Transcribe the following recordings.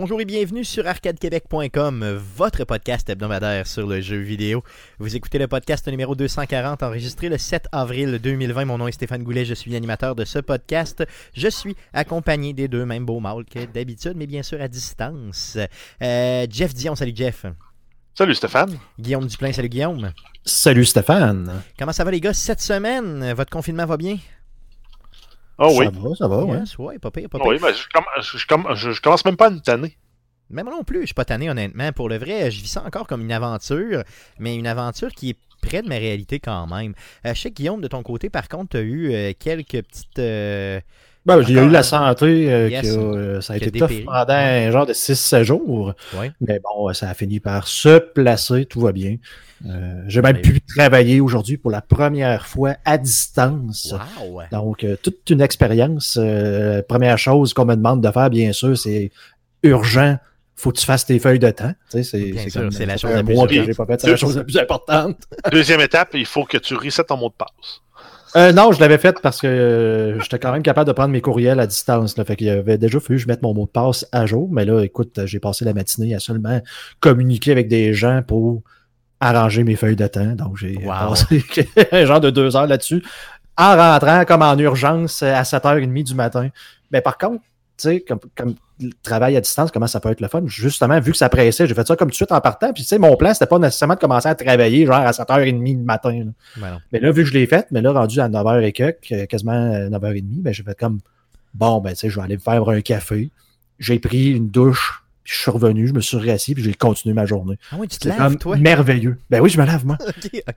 Bonjour et bienvenue sur arcadequebec.com, votre podcast hebdomadaire sur le jeu vidéo. Vous écoutez le podcast numéro 240 enregistré le 7 avril 2020. Mon nom est Stéphane Goulet, je suis l'animateur de ce podcast. Je suis accompagné des deux mêmes beaux mâles que d'habitude, mais bien sûr à distance. Euh, Jeff Dion, salut Jeff. Salut Stéphane. Guillaume Duplain, salut Guillaume. Salut Stéphane. Comment ça va les gars cette semaine? Votre confinement va bien? Oh oui. Ça va, ça va, ouais. Yes, ouais, pas pire, pas Oh pire. oui, mais je, comm- je- je comm- je- je commence même pas à une année. Mais moi non plus, je suis pas tanné honnêtement. Pour le vrai, je vis ça encore comme une aventure, mais une aventure qui est près de ma réalité quand même. Euh, je sais que Guillaume, de ton côté, par contre, tu as eu euh, quelques petites... euh, Ben, j'ai Encore, eu la santé, euh, Yes. qui a, euh, ça a Qui a été tough pendant un genre de 6-7 jours. Ouais. Mais bon, ça a fini par se placer, tout va bien. Euh, j'ai même Ouais. pu travailler aujourd'hui pour la première fois à distance. Wow! Donc, euh, toute une expérience. Euh, première chose qu'on me demande de faire, bien sûr, c'est urgent. Faut que tu fasses tes feuilles de temps. Tu sais, la chose la plus. C'est la chose la plus importante. Deuxième étape, il faut que tu resets ton mot de passe. Euh, non, je l'avais fait parce que euh, j'étais quand même capable de prendre mes courriels à distance. Là, fait qu'il avait déjà fallu que je mette mon mot de passe à jour. Mais là, écoute, j'ai passé la matinée à seulement communiquer avec des gens pour arranger mes feuilles de temps. Donc, j'ai Wow. passé un genre de deux heures là-dessus en rentrant comme en urgence à 7h30 du matin. Mais par contre, sais, comme, comme le travail à distance, comment ça peut être le fun? Justement, vu que ça pressait, j'ai fait ça comme tout de suite en partant. Puis, tu sais, mon plan, c'était pas nécessairement de commencer à travailler genre à 7h30 du matin. là. Ben. Mais là, vu que je l'ai faite, mais là, rendu à 9h et quelques, euh, quasiment euh, 9h30, ben, j'ai fait comme, bon, ben, tu sais, je vais aller me faire un café. J'ai pris une douche, puis je suis revenu, je me suis rassis, puis j'ai continué ma journée. Ah oui, tu te C'est laves, toi? merveilleux. Ben oui, je me lave, moi. ok, ok.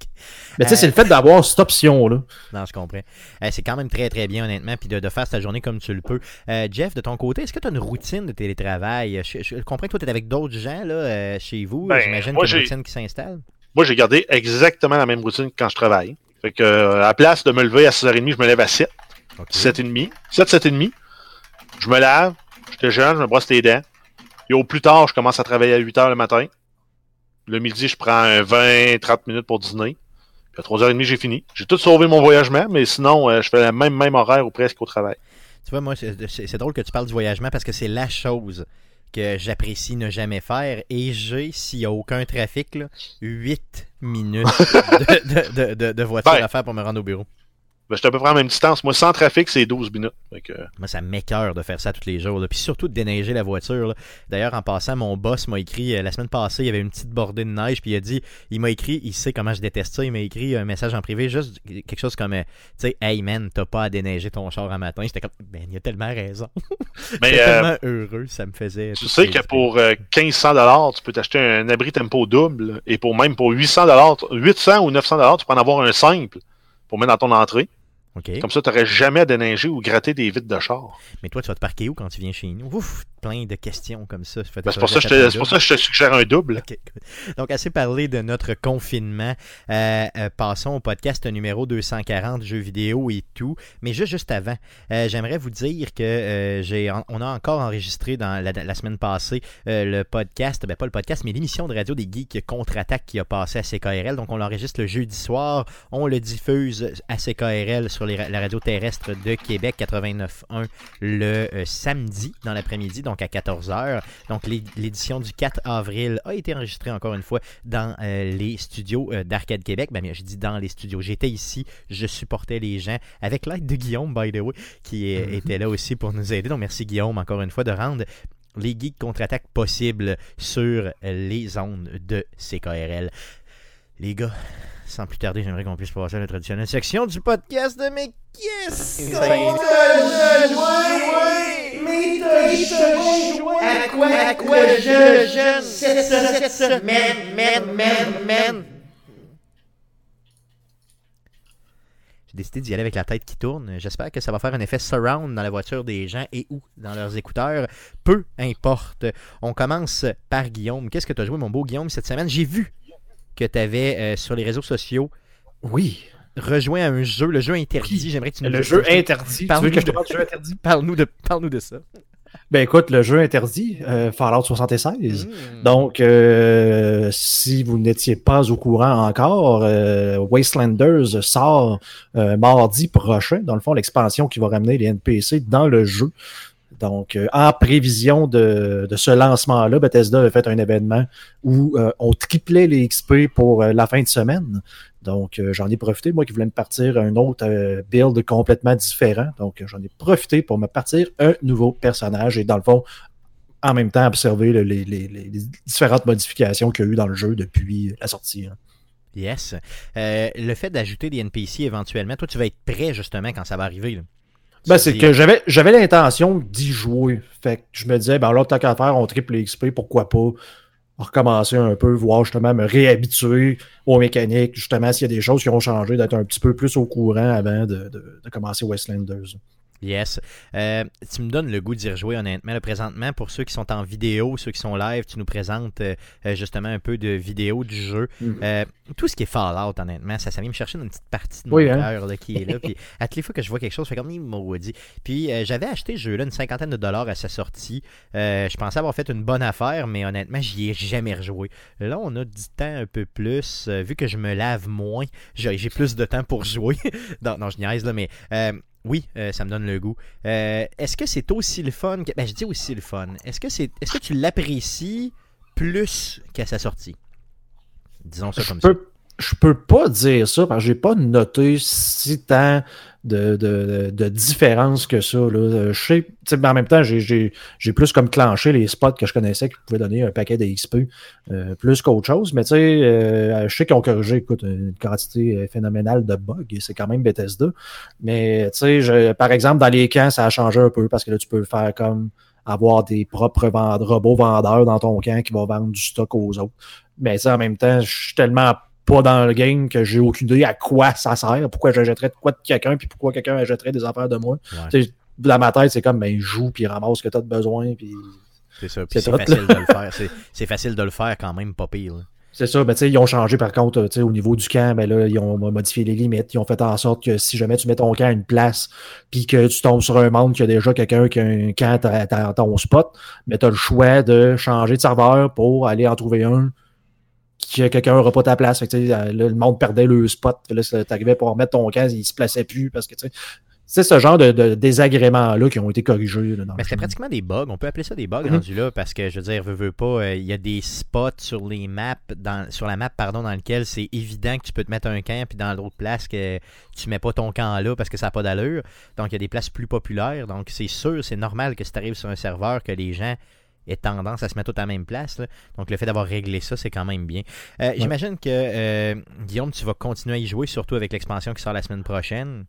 Mais tu sais, Euh, c'est le fait d'avoir cette option-là. Non, je comprends. Euh, c'est quand même très, très bien, honnêtement, puis de, de faire ta journée comme tu le peux. Euh, Jeff, de ton côté, est-ce que tu as une routine de télétravail? Je, je comprends que toi, tu es avec d'autres gens là, euh, chez vous. Ben, J'imagine moi, qu'il y a une routine qui s'installe. Moi, j'ai gardé exactement la même routine que quand je travaille. Fait que, à la place de me lever à 6h30, je me lève à 7, Ok. 7h30. 7, 7h30. Je me lave, je déjeune, je me brosse les dents. Et au plus tard, je commence à travailler à 8h le matin. Le midi, je prends un 20-30 minutes pour dîner. Puis à 3h30, j'ai fini. J'ai tout sauvé mon voyagement, mais sinon, euh, je fais la même, même horaire ou presque au travail. Tu vois, moi, c'est drôle que tu parles du voyagement parce que c'est la chose que j'apprécie ne jamais faire. Et j'ai, s'il n'y a aucun trafic, là, 8 minutes de, de- de- de- de voiture Ben. à faire pour me rendre au bureau. Ben, j'étais à peu près à la même distance. Moi, sans trafic, c'est 12 minutes. Que, euh, Moi, ça m'écœure de faire ça tous les jours. là. Puis surtout de déneiger la voiture. D'ailleurs, en passant, mon boss m'a écrit euh, la semaine passée, il y avait une petite bordée de neige. Puis il a dit, il m'a écrit, il sait comment je déteste ça. Il m'a écrit un message en privé, juste quelque chose comme, euh, tu sais, hey man, t'as pas à déneiger ton char un matin. J'étais comme, ben, il a tellement raison. Mais J'étais euh, tellement heureux, ça me faisait. tu sais que pour euh, 1500 dollars, tu peux t'acheter un abri tempo double et pour même pour 800 dollars, 800 ou 900 dollars, tu peux en avoir un simple pour mettre dans ton entrée. Comme ça, tu n'aurais jamais à déneiger ou gratter des vitres de char. Mais toi, tu vas te parquer où quand tu viens chez nous? Ouf, plein de questions comme ça. Ben, c'est pour ça que je te- c'est pour ça que je te suggère un double. Donc, assez parlé de notre confinement. Euh, euh, passons au podcast numéro 240, jeux vidéo et tout. Mais juste, juste avant, euh, j'aimerais vous dire que j'ai, on a encore enregistré dans la, la semaine passée le podcast, ben pas le podcast, mais l'émission de radio des geeks contre-attaque qui a passé à CKRL. Donc, on l'enregistre le jeudi soir. On le diffuse à CKRL sur les ra- la radio terrestre de Québec 89.1 le euh, samedi dans l'après-midi, donc à 14h. Donc l'é- l'édition du 4 avril a été enregistrée encore une fois dans euh, les studios euh, d'Arcade Québec. Ben, je dis dans les studios. J'étais ici, je supportais les gens avec l'aide de Guillaume, by the way, qui Mhm. était là aussi pour nous aider. Donc merci Guillaume encore une fois de rendre les geeks contre-attaque possibles sur les ondes de CKRL. Les gars, sans plus tarder, j'aimerais qu'on puisse passer à la traditionnelle section du podcast de mes Yes! À quoi, à quoi je jeune cette, cette semaine, man, man, man. J'ai décidé d'y aller avec la tête qui tourne. J'espère que ça va faire un effet surround dans la voiture des gens et ou dans leurs écouteurs. Peu importe. On commence par Guillaume. Qu'est-ce que tu as joué, mon beau Guillaume, cette semaine? J'ai vu que tu avais sur les réseaux sociaux Oui. rejoint à un jeu, le jeu interdit. J'aimerais que tu nous Le dises- jeu interdit. Tu Parle-nous veux que je te de- parle du jeu interdit? Parle-nous de, parle de ça. Ben écoute, le jeu interdit, euh, Fallout 76. Mm. Donc, euh, si vous n'étiez pas au courant encore, euh, Wastelanders sort euh, mardi prochain. Dans le fond, l'expansion qui va ramener les NPC dans le jeu. Donc, euh, en prévision de, ce lancement-là, Bethesda a fait un événement où euh, on triplait les XP pour euh, la fin de semaine. Donc, j'en ai profité, moi qui voulais me partir un autre build complètement différent. Donc, j'en ai profité pour me partir un nouveau personnage et dans le fond, en même temps, observer le- les, différentes modifications qu'il y a eu dans le jeu depuis la sortie. hein. Yes. Le fait d'ajouter des NPC éventuellement, toi, tu vas être prêt justement quand ça va arriver. Ben, c'est que j'avais j'avais l'intention d'y jouer. Fait que je me disais, ben là, tant qu'à faire, on triple les XP, pourquoi pas recommencer un peu, voir justement me réhabituer aux mécaniques, justement s'il y a des choses qui ont changé, d'être un petit peu plus au courant avant de, de- de commencer Westlanders. Yes. Euh, tu me donnes le goût d'y rejouer, honnêtement. Là, présentement, pour ceux qui sont en vidéo, ceux qui sont live, tu nous présentes euh, euh, justement un peu de vidéo du jeu. Euh, tout ce qui est Fallout, honnêtement, ça, ça vient me chercher une petite partie de mon Oui, hein? cœur qui est là. Puis à toutes les fois que je vois quelque chose, je fais comme il maudit. Puis j'avais acheté ce jeu-là une cinquantaine de dollars à sa sortie. Je pensais avoir fait une bonne affaire, mais honnêtement, j'y ai jamais rejoué. Là, on a du temps un peu plus. vu que je me lave moins, j'ai j'ai plus de temps pour jouer. non, non, je niaise là, mais. Oui, euh, ça me donne le goût. Euh, est-ce que c'est aussi le fun que... Ben, je dis aussi le fun. Est-ce que c'est est-ce que tu l'apprécies plus qu'à sa sortie? Disons ça Je comme ça. peux, je peux pas dire ça parce que j'ai pas noté si tant de, de, de différence que ça. Là. Euh, Je sais, mais en même temps, j'ai- plus comme clenché les spots que je connaissais qui pouvaient donner un paquet de XP euh, plus qu'autre chose. Mais tu sais, euh, je sais qu'ils ont corrigé écoute, une quantité euh, phénoménale de bugs. C'est quand même Bethesda. Mais tu sais, par exemple, dans les camps, ça a changé un peu parce que là, tu peux faire comme avoir des propres vend- robots vendeurs dans ton camp qui vont vendre du stock aux autres. Mais en même temps, je suis tellement pas dans le game que j'ai aucune idée à quoi ça sert, pourquoi j'achèterais de quoi de quelqu'un, puis pourquoi quelqu'un achèterait des affaires de moi. Ouais. Dans ma tête, c'est comme, ben, joue, puis ramasse ce que tu as de besoin, puis C'est ça. Puis c'est facile de le faire. C'est- C'est facile de le faire quand même, pas pire. là. c'est ça. Ben, tu sais, ils ont changé, par contre, au niveau du camp, ben là, ils ont modifié les limites, ils ont fait en sorte que si jamais tu mets ton camp à une place, puis que tu tombes sur un monde qui a déjà quelqu'un qui a un camp à ton spot, ben, tu as le choix de changer de serveur pour aller en trouver un que quelqu'un n'aura pas ta place. Fait que, tu sais, là, le monde perdait le spot. T'arrivais pour remettre ton camp, il se plaçait plus parce que tu sais, c'est ce genre de, de désagréments-là qui ont été corrigés. là, dans Mais jeu. pratiquement des bugs. On peut appeler ça des bugs Mhm. rendus là parce que je veux dire, veux, veux pas, euh, il y a des spots sur les maps, dans, sur la map pardon, dans lequel c'est évident que tu peux te mettre un camp, puis dans l'autre place que tu mets pas ton camp là parce que ça n'a pas d'allure. Donc il y a des places plus populaires. Donc c'est sûr, c'est normal que si tu arrives sur un serveur, que les gens aient tendance à se mettre tous à la même place. là. Donc le fait d'avoir réglé ça, c'est quand même bien. Euh, J'imagine que euh, Guillaume, tu vas continuer à y jouer, surtout avec l'expansion qui sort la semaine prochaine.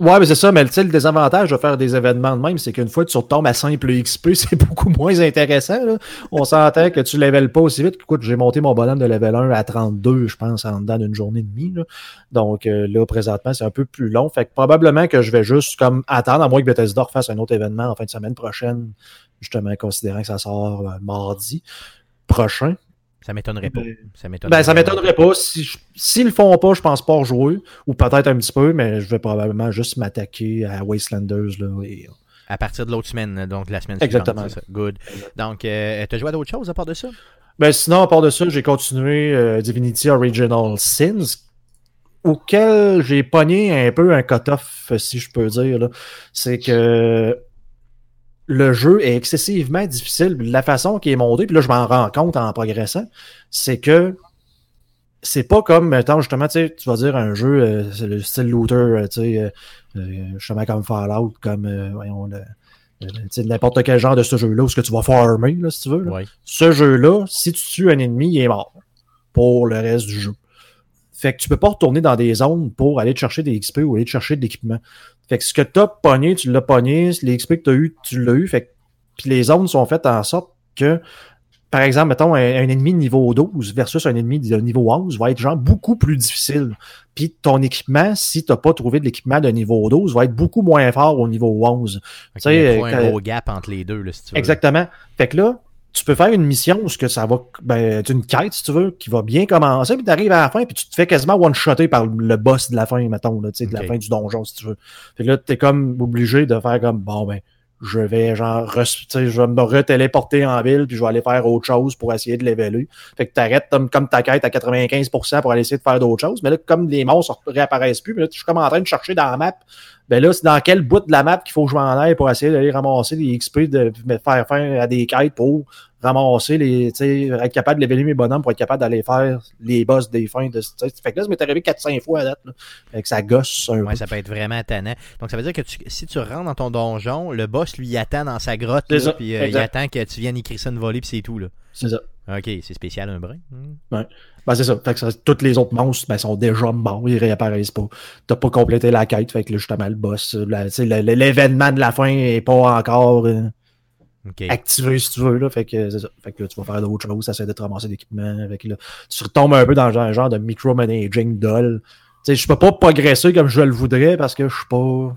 Ouais, mais c'est ça, mais le désavantage de faire des événements de même, c'est qu'une fois que tu retombes à simple XP, c'est beaucoup moins intéressant. Là. On s'entend que tu levels pas aussi vite. Écoute, j'ai monté mon bonhomme de level 1 à 32, je pense, en dedans d'une journée et demie. Là. Donc euh, là, présentement, c'est un peu plus long. Fait que probablement que je vais juste comme attendre, à moins que Bethesda fasse un autre événement en fin de semaine prochaine, justement, considérant que ça sort euh, mardi prochain. Ça m'étonnerait pas. Ben, Ça m'étonnerait Ben, ça m'étonnerait pas. Si S'ils le font pas, je pense pas rejouer. Ou peut-être un petit peu, mais je vais probablement juste m'attaquer à Wastelanders. Là, et- À partir de l'autre semaine, donc la semaine Exactement. suivante. ça. Good. Donc, euh, t'as joué à d'autres choses à part de ça? Ben, sinon, à part de ça, j'ai continué euh, Divinity Original Sins, auquel j'ai pogné un peu un cut-off, si je peux dire. là. C'est que le jeu est excessivement difficile. La façon qu'il est monté, puis là, je m'en rends compte en progressant, c'est que c'est pas comme, mettons, justement, tu sais, tu vas dire un jeu, euh, c'est le style looter, euh, tu sais, euh, justement comme Fallout, comme, euh, voyons, le- le- tu sais, n'importe quel genre de ce jeu-là, où ce que tu vas farmer, là, si tu veux. là Oui. ce jeu-là, si tu tues un ennemi, il est mort pour le reste du jeu. Fait que tu peux pas retourner dans des zones pour aller te chercher des XP ou aller te chercher de l'équipement. Fait que ce que tu as pogné, tu l'as pogné, les XP que tu as eu, tu l'as eu. Fait que, puis les zones sont faites en sorte que, par exemple, mettons, un, un ennemi de niveau 12 versus un ennemi de niveau 11 va être genre beaucoup plus difficile. Puis ton équipement, si tu pas trouvé de l'équipement de niveau 12, va être beaucoup moins fort au niveau 11. Fait Tu qu'il y a un gros gap entre les deux, là, si tu veux. Exactement. Fait que là, tu peux faire une mission où ce que ça va, ben, une quête, si tu veux, qui va bien commencer, puis tu arrives à la fin, puis tu te fais quasiment one-shotter par le boss de la fin, mettons, là, tu sais, de la fin du donjon, si tu veux. Fait que là, t'es comme obligé de faire comme, bon, ben, je vais genre je vais me retéléporter en ville puis je vais aller faire autre chose pour essayer de l'évaluer. Fait que t'arrêtes comme, comme ta quête à 95% pour aller essayer de faire d'autres choses. Mais là, comme les monstres réapparaissent plus, mais là, je suis comme en train de chercher dans la map. Ben là, c'est dans quel bout de la map qu'il faut que je m'en aille pour essayer d'aller ramasser des XP, de me faire faire à des quêtes pour ramasser les, tu sais, être capable d'évaluer mes bonhommes pour être capable d'aller faire les boss des fins de. Fait que là, ça m'est arrivé 4-5 fois à date, là. Fait que ça gosse un Ouais, ça peut être vraiment tannant. Donc, ça veut dire que tu- si tu rentres dans ton donjon, le boss, lui, attend dans sa grotte, là, puis euh, il attend que tu viennes écrire ça une volée, puis c'est tout. Là. C'est ça. Ok, c'est spécial un brin. Hmm. Ben, c'est ça. Fait que ça, tous les autres monstres, ben, sont déjà morts, ils réapparaissent pas. T'as pas complété la quête, fait que là, justement, le boss, l'événement de la fin est pas encore euh, activé, si tu veux, là. Fait que c'est ça. Fait que là, tu vas faire d'autres choses, essayer de te ramasser d'équipement. Tu retombes un peu dans un genre de micromanaging doll. Tu sais, je peux pas progresser comme je le voudrais parce que je suis pas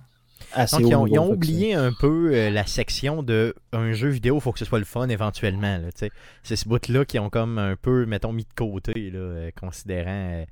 assez Donc, ils ont, ils oublié un peu euh, la section de un jeu vidéo, il faut que ce soit le fun éventuellement. C'est ce bout-là qui ont comme un peu, mettons, mis de côté, là, euh, considérant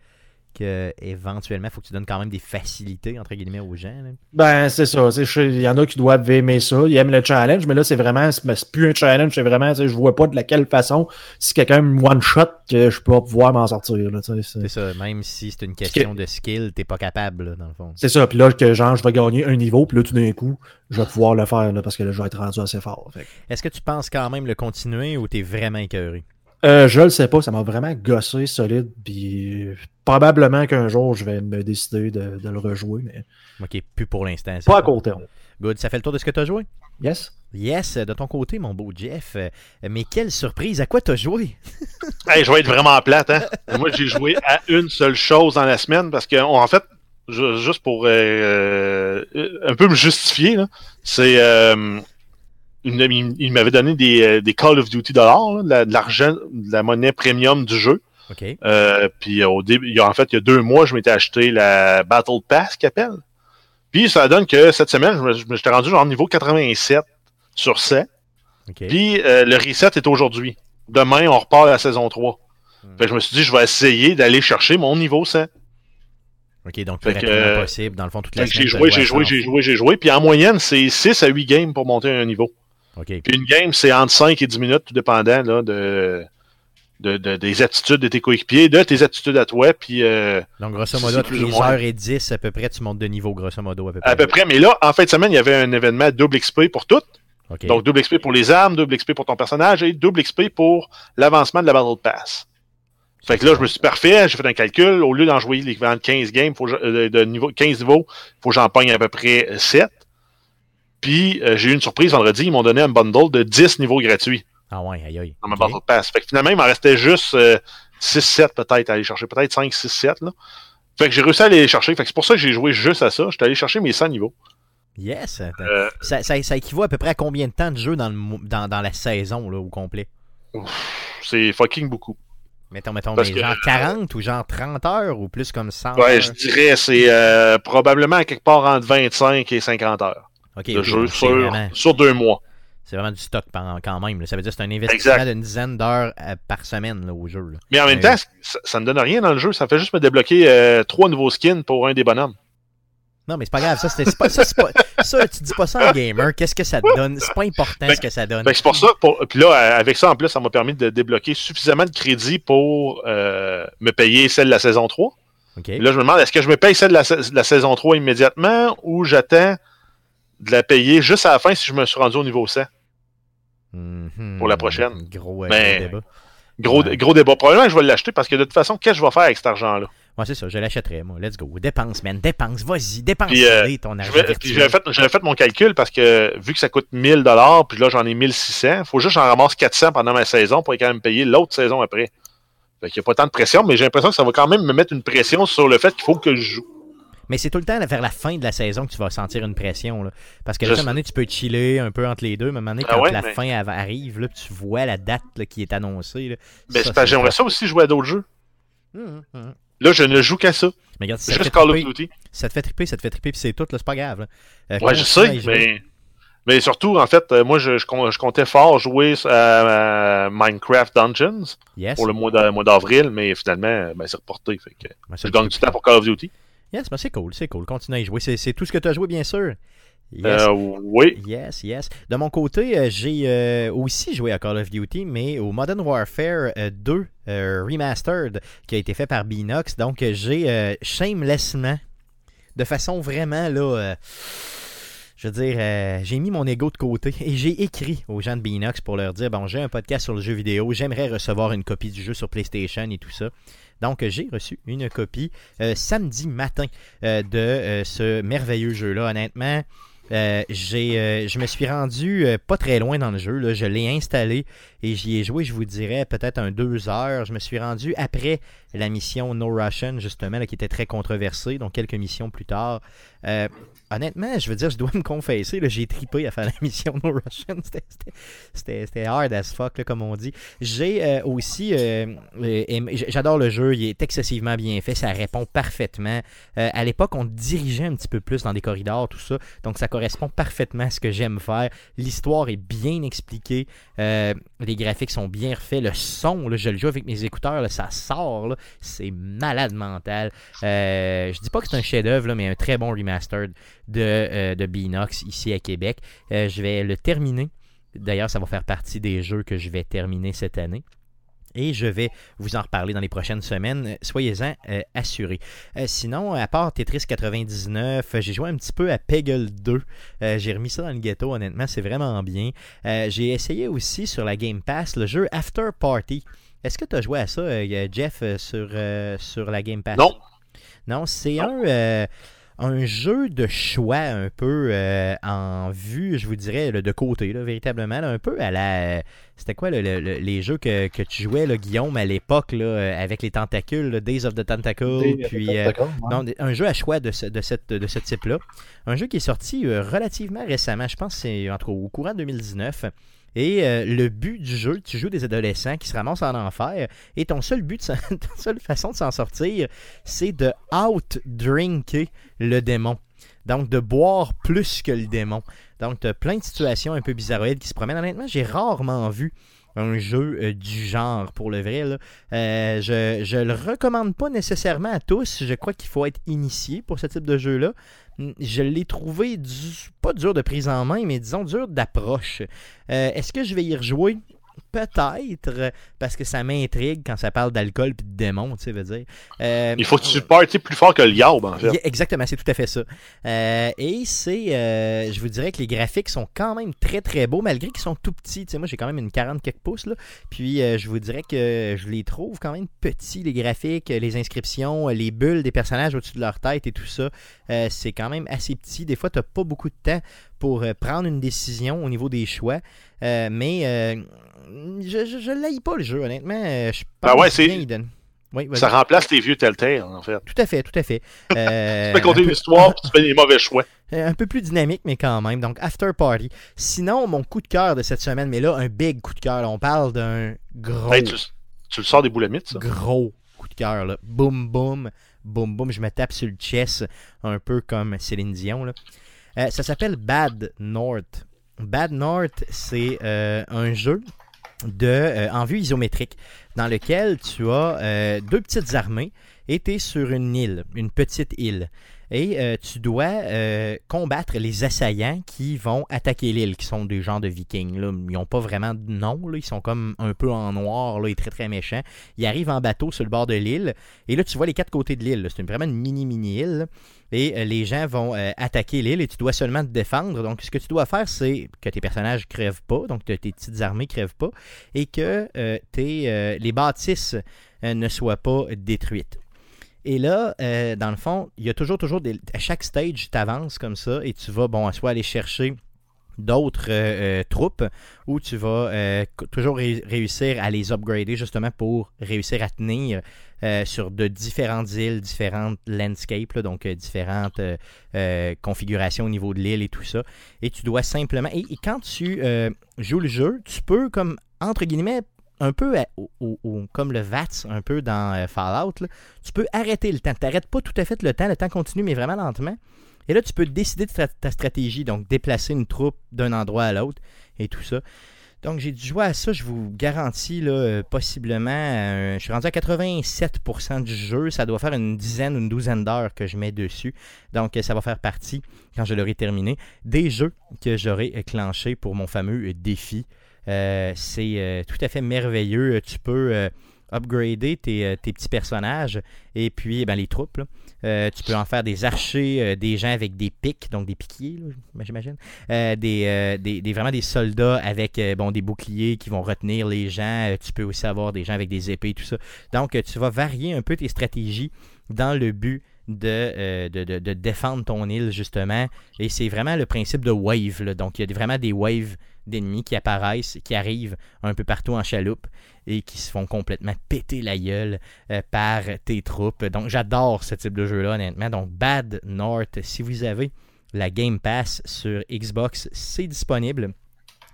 euh, que éventuellement, il faut que tu donnes quand même des facilités, entre guillemets, aux gens. là. Ben, c'est ça. Il y en a qui doivent aimer ça. Ils aiment le challenge, mais là, c'est vraiment, c'est ben, plus un challenge, c'est vraiment, je vois pas de laquelle façon, si quelqu'un me one-shot, que je peux pouvoir m'en sortir. C'est- ça, même si c'est une question de skill, t'es pas capable, là, dans le fond. c'est ça. Puis là, que genre, je vais gagner un niveau, puis là, tout d'un coup, je vais pouvoir le faire, là, parce que là, je vais être rendu assez fort. Fait Est-ce que tu penses quand même le continuer ou t'es vraiment écœuré? Euh, je le sais pas, ça m'a vraiment gossé solide, puis euh, probablement qu'un jour, je vais me décider de, de le rejouer, mais Ok, plus pour l'instant. pas à court terme. Good, ça fait le tour de ce que t'as joué? Yes? Yes, de ton côté, mon beau Jeff. Euh, Mais quelle surprise, à quoi t'as joué? Hey, je vais être vraiment plate, hein. Moi, j'ai joué à une seule chose dans la semaine parce que, en fait, ju- juste pour euh, euh, un peu me justifier, c'est. Euh, une- il il m'avait donné des, euh, des Call of Duty dollars, là, de la- de l'argent, de la monnaie premium du jeu. Euh, puis au début, il y a- en fait, il y a deux mois, je m'étais acheté la Battle Pass qu'il appelle. Puis ça donne que cette semaine, je j'étais rendu genre niveau 87 sur 100. Ok. Puis euh, le reset est aujourd'hui. Demain, on repart à la saison 3. Hmm. Fait que je me suis dit, je vais essayer d'aller chercher mon niveau 100. Ok, donc plus rapidement euh, possible. Dans le fond, toute la semaine. J'ai joué, j'ai joué, j'ai joué, j'ai joué. Puis en moyenne, c'est 6 à 8 games pour monter un niveau. Ok. Puis une game, c'est entre 5 et 10 minutes, tout dépendant là, de, de, de- des attitudes de tes coéquipiers, de tes attitudes à toi. Puis euh, Donc, grosso modo, plus toutes ou les moins. heures et 10 à peu près, tu montes de niveau, grosso modo, à peu près. à peu près. Mais là, en fin de semaine, il y avait un événement double XP pour tout. Ok. Donc, double XP pour les armes, double XP pour ton personnage et double XP pour l'avancement de la Battle Pass. Fait que là, je me suis parfait, j'ai fait un calcul. Au lieu d'en jouer l'équivalent de 15 games, faut euh, de niveau, 15 niveaux, faut que j'en pogne à peu près 7. Puis, euh, j'ai eu une surprise vendredi, ils m'ont donné un bundle de 10 niveaux gratuits Ah ouais, aïe aïe. dans ma Ok. Battle Pass. Fait que finalement, il m'en restait juste 6-7 peut-être à aller chercher. Peut-être 5-6-7. là. Fait que j'ai réussi à aller les chercher. Fait que c'est pour ça que j'ai joué juste à ça. J'étais allé chercher mes 100 niveaux. Yes. Euh, Ça, ça, ça équivaut à peu près à combien de temps de jeu dans, le, mo- dans, dans la saison, là, au complet? c'est fucking beaucoup. Mettons, mettons, mais que- genre 40 ou genre 30 heures ou plus comme 100 Ouais, heures? je dirais c'est euh, probablement quelque part entre 25 et 50 heures Ok, de jeu sur, vraiment, sur deux mois. c'est vraiment du stock quand même. là. Ça veut dire que c'est un investissement d'une dizaine d'heures euh, par semaine là, au jeu. là. Mais en même Euh, temps, ça, ne donne rien dans le jeu. Ça fait juste me débloquer euh, trois nouveaux skins pour un des bonhommes. Non, mais c'est pas grave. Ça, c'est pas, ça, pas, ça, tu dis pas ça un gamer. Qu'est-ce que ça te donne? C'est pas important Fait ce que ça donne. Que c'est pour ça. Pour, puis là, avec ça, en plus, ça m'a permis de débloquer suffisamment de crédit pour euh, me payer celle de la saison 3. Ok. Et là, je me demande, est-ce que je me paye celle de la, de la saison 3 immédiatement ou j'attends de la payer juste à la fin si je me suis rendu au niveau 100? Mhm. pour la prochaine. Gros, euh, gros débat. Gros, Ouais. gros débat. Probablement que je vais l'acheter parce que de toute façon, qu'est-ce que je vais faire avec cet argent-là? Moi, c'est ça. Je l'achèterais, moi. Let's go. Dépense, man. Dépense. Vas-y. Dépense. Puis, euh, ton Je argent. J'avais fait, fait mon calcul parce que vu que ça coûte 1000 dollars, puis là j'en ai 1600, faut juste que j'en ramasse 400 pendant ma saison pour quand même payer l'autre saison après. Fait qu'il n'y a pas tant de pression, mais j'ai l'impression que ça va quand même me mettre une pression sur le fait qu'il faut que je joue. Mais c'est tout le temps vers la fin de la saison que tu vas sentir une pression. Là. Parce que là, à un moment donné, tu peux chiller un peu entre les deux, mais à un moment donné, Ah quand ouais, la mais- fin arrive, là, tu vois la date là, qui est annoncée. Là, Mais ça, j'aimerais ça aussi jouer à d'autres jeux. Hum, hum. Là, je ne joue qu'à ça. Mais regarde, si ça te, Juste Call of Duty. ça te fait triper, ça te fait triper, puis c'est tout, là, c'est pas grave. Euh, Ouais, je sais, mais, mais surtout, en fait, euh, moi, je, je, com- je comptais fort jouer à, à Minecraft Dungeons Yes. pour le mois d'a- mois d'avril, mais finalement, ben, c'est reporté. Fait que Ben, je gagne du temps pour Call of Duty. Yes, ben, c'est cool, c'est cool. Continue à y jouer. C'est tout ce que tu as joué, bien sûr. Yes. Euh, oui. Yes, yes. De mon côté, euh, j'ai euh, aussi joué à Call of Duty, mais au Modern Warfare euh, 2 euh, Remastered, qui a été fait par Binox. Donc, j'ai shamelessement, de façon vraiment, là, je veux dire, euh, j'ai mis mon ego de côté et j'ai écrit aux gens de Binox pour leur dire, bon, j'ai un podcast sur le jeu vidéo, j'aimerais recevoir une copie du jeu sur PlayStation et tout ça. Donc, j'ai reçu une copie euh, samedi matin euh, de euh, ce merveilleux jeu-là. Honnêtement, j'ai, je me suis rendu pas très loin dans le jeu. Là. Je l'ai installé et j'y ai joué, je vous dirais, peut-être un deux heures. Je me suis rendu après la mission No Russian, justement, là, qui était très controversée, donc quelques missions plus tard. Honnêtement, je veux dire, je dois me confesser, j'ai tripé à faire la mission No Russian. C'était, hard as fuck, comme on dit. J'ai euh, aussi, euh, euh, j'adore le jeu, il est excessivement bien fait, ça répond parfaitement. À l'époque, on dirigeait un petit peu plus dans des corridors, tout ça, donc ça correspond parfaitement à ce que j'aime faire. L'histoire est bien expliquée, les graphiques sont bien refaits, le son, je le joue avec mes écouteurs, ça sort, c'est malade mental. Je dis pas que c'est un chef-d'œuvre, mais un très bon remastered de, euh, de Binox ici à Québec. Euh, je vais le terminer. D'ailleurs, ça va faire partie des jeux que je vais terminer cette année. Et je vais vous en reparler dans les prochaines semaines. Soyez-en euh, assurés. Euh, sinon, à part Tetris 99, euh, j'ai joué un petit peu à Peggle 2. Euh, j'ai remis ça dans le ghetto, honnêtement, c'est vraiment bien. J'ai essayé aussi sur la Game Pass le jeu After Party. Est-ce que tu as joué à ça, Jeff, sur, sur la Game Pass? Non. Non, c'est un, un jeu de choix un peu euh, en vue, je vous dirais, là, de côté, là, véritablement. là, un peu à la. C'était quoi le- le- le- les jeux que, que tu jouais, Guillaume, à l'époque, là, avec les tentacules, Days of the Tentacle, puis. euh, non, un jeu à choix de ce, de cette, de ce type-là. Un jeu qui est sorti euh, relativement récemment, je pense que c'est entre au courant 2019. Et euh, le but du jeu, tu joues des adolescents qui se ramassent en enfer, et ton seul but, ta seule façon de s'en sortir, c'est de out-drinker le démon. Donc, de boire plus que le démon. Donc, tu as plein de situations un peu bizarroïdes qui se promènent. Honnêtement, j'ai rarement vu un jeu euh, du genre, pour le vrai. Euh, je, je le recommande pas nécessairement à tous. Je crois qu'il faut être initié pour ce type de jeu-là. Mm, Je l'ai trouvé du- pas dur de prise en main, mais disons dur d'approche. Euh, Est-ce que je vais y rejouer? Peut-être, euh, parce que ça m'intrigue quand ça parle d'alcool et de démons, tu sais, veut dire. Euh, Il faut que tu parties plus fort que le yaourt, en fait. Exactement, c'est tout à fait ça. Euh, et c'est, euh, je vous dirais que les graphiques sont quand même très très beaux, malgré qu'ils sont tout petits. Tu sais, moi, j'ai quand même une 40 quelques pouces, là. Puis, je vous dirais que je les trouve quand même petits, les graphiques, les inscriptions, les bulles des personnages au-dessus de leur tête et tout ça. C'est quand même assez petit. Des fois, tu n'as pas beaucoup de temps pour prendre une décision au niveau des choix. Euh, mais euh, je, je, je l'aille pas le jeu, honnêtement. Euh, Je Ben ouais, c'est-. Oui. Ça remplace les vieux Telltale, en fait. Tout à fait, tout à fait. Euh, Tu fais compter peu- une histoire, tu fais des mauvais choix. euh, un peu plus dynamique, mais quand même. Donc, After Party. Sinon, mon coup de cœur de cette semaine, mais là, un big coup de cœur. là. On parle d'un gros, Hey, tu, tu le sors des boulamites, ça? gros coup de cœur. là. Boum, boum, boum, boum. Je me tape sur le chest, un peu comme Céline Dion. là. Euh, ça s'appelle Bad North. Bad North, c'est euh, un jeu de, euh, en vue isométrique dans lequel tu as euh, deux petites armées et tu es sur une île, une petite île. Et euh, tu dois euh, combattre les assaillants qui vont attaquer l'île, qui sont des gens de vikings. Là. Ils n'ont pas vraiment de nom, ils sont comme un peu en noir là, et très très méchants. Ils arrivent en bateau sur le bord de l'île, et là tu vois les quatre côtés de l'île. C'est une- vraiment une mini-mini île. là. Et euh, les gens vont attaquer l'île et tu dois seulement te défendre. Donc ce que tu dois faire, c'est que tes personnages crèvent pas, donc tes petites armées crèvent pas, et que tes, les bâtisses ne soient pas détruites. Et là, euh, dans le fond, il y a toujours, toujours des, à chaque stage, tu avances comme ça et tu vas, bon, soit aller chercher d'autres euh, euh, troupes ou tu vas toujours ré- réussir à les upgrader justement pour réussir à tenir sur de différentes îles, différentes landscapes, donc différentes configurations au niveau de l'île et tout ça. Et tu dois simplement. Et, quand tu joues le jeu, tu peux, comme, entre guillemets, un peu comme le VATS, un peu dans euh, Fallout, tu peux arrêter le temps. Tu n'arrêtes pas tout à fait le temps, le temps continue, mais vraiment lentement. Et là, tu peux décider de ta, stratégie, donc déplacer une troupe d'un endroit à l'autre et tout ça. Donc, j'ai dû jouer à ça, je vous garantis, là, euh, possiblement. euh, je suis rendu à 87% du jeu. Ça doit faire une dizaine, une douzaine d'heures que je mets dessus. Donc, ça va faire partie, quand je l'aurai terminé, des jeux que j'aurai clenchés pour mon fameux défi. Euh, C'est euh, tout à fait merveilleux. Euh, Tu peux upgrader tes, petits personnages et puis ben, les troupes. tu peux en faire des archers, des gens avec des pics, donc des piquiers, j'imagine. Des, soldats avec bon, des boucliers qui vont retenir les gens. Tu peux aussi avoir des gens avec des épées, tout ça. Donc, tu vas varier un peu tes stratégies dans le but de, de, de- défendre ton île, justement. Et c'est vraiment le principe de wave. Donc, il y a vraiment des waves d'ennemis qui apparaissent, qui arrivent un peu partout en chaloupe et qui se font complètement péter la gueule euh, par tes troupes. Donc, j'adore ce type de jeu-là, honnêtement. Donc, Bad North, si vous avez la Game Pass sur Xbox, c'est disponible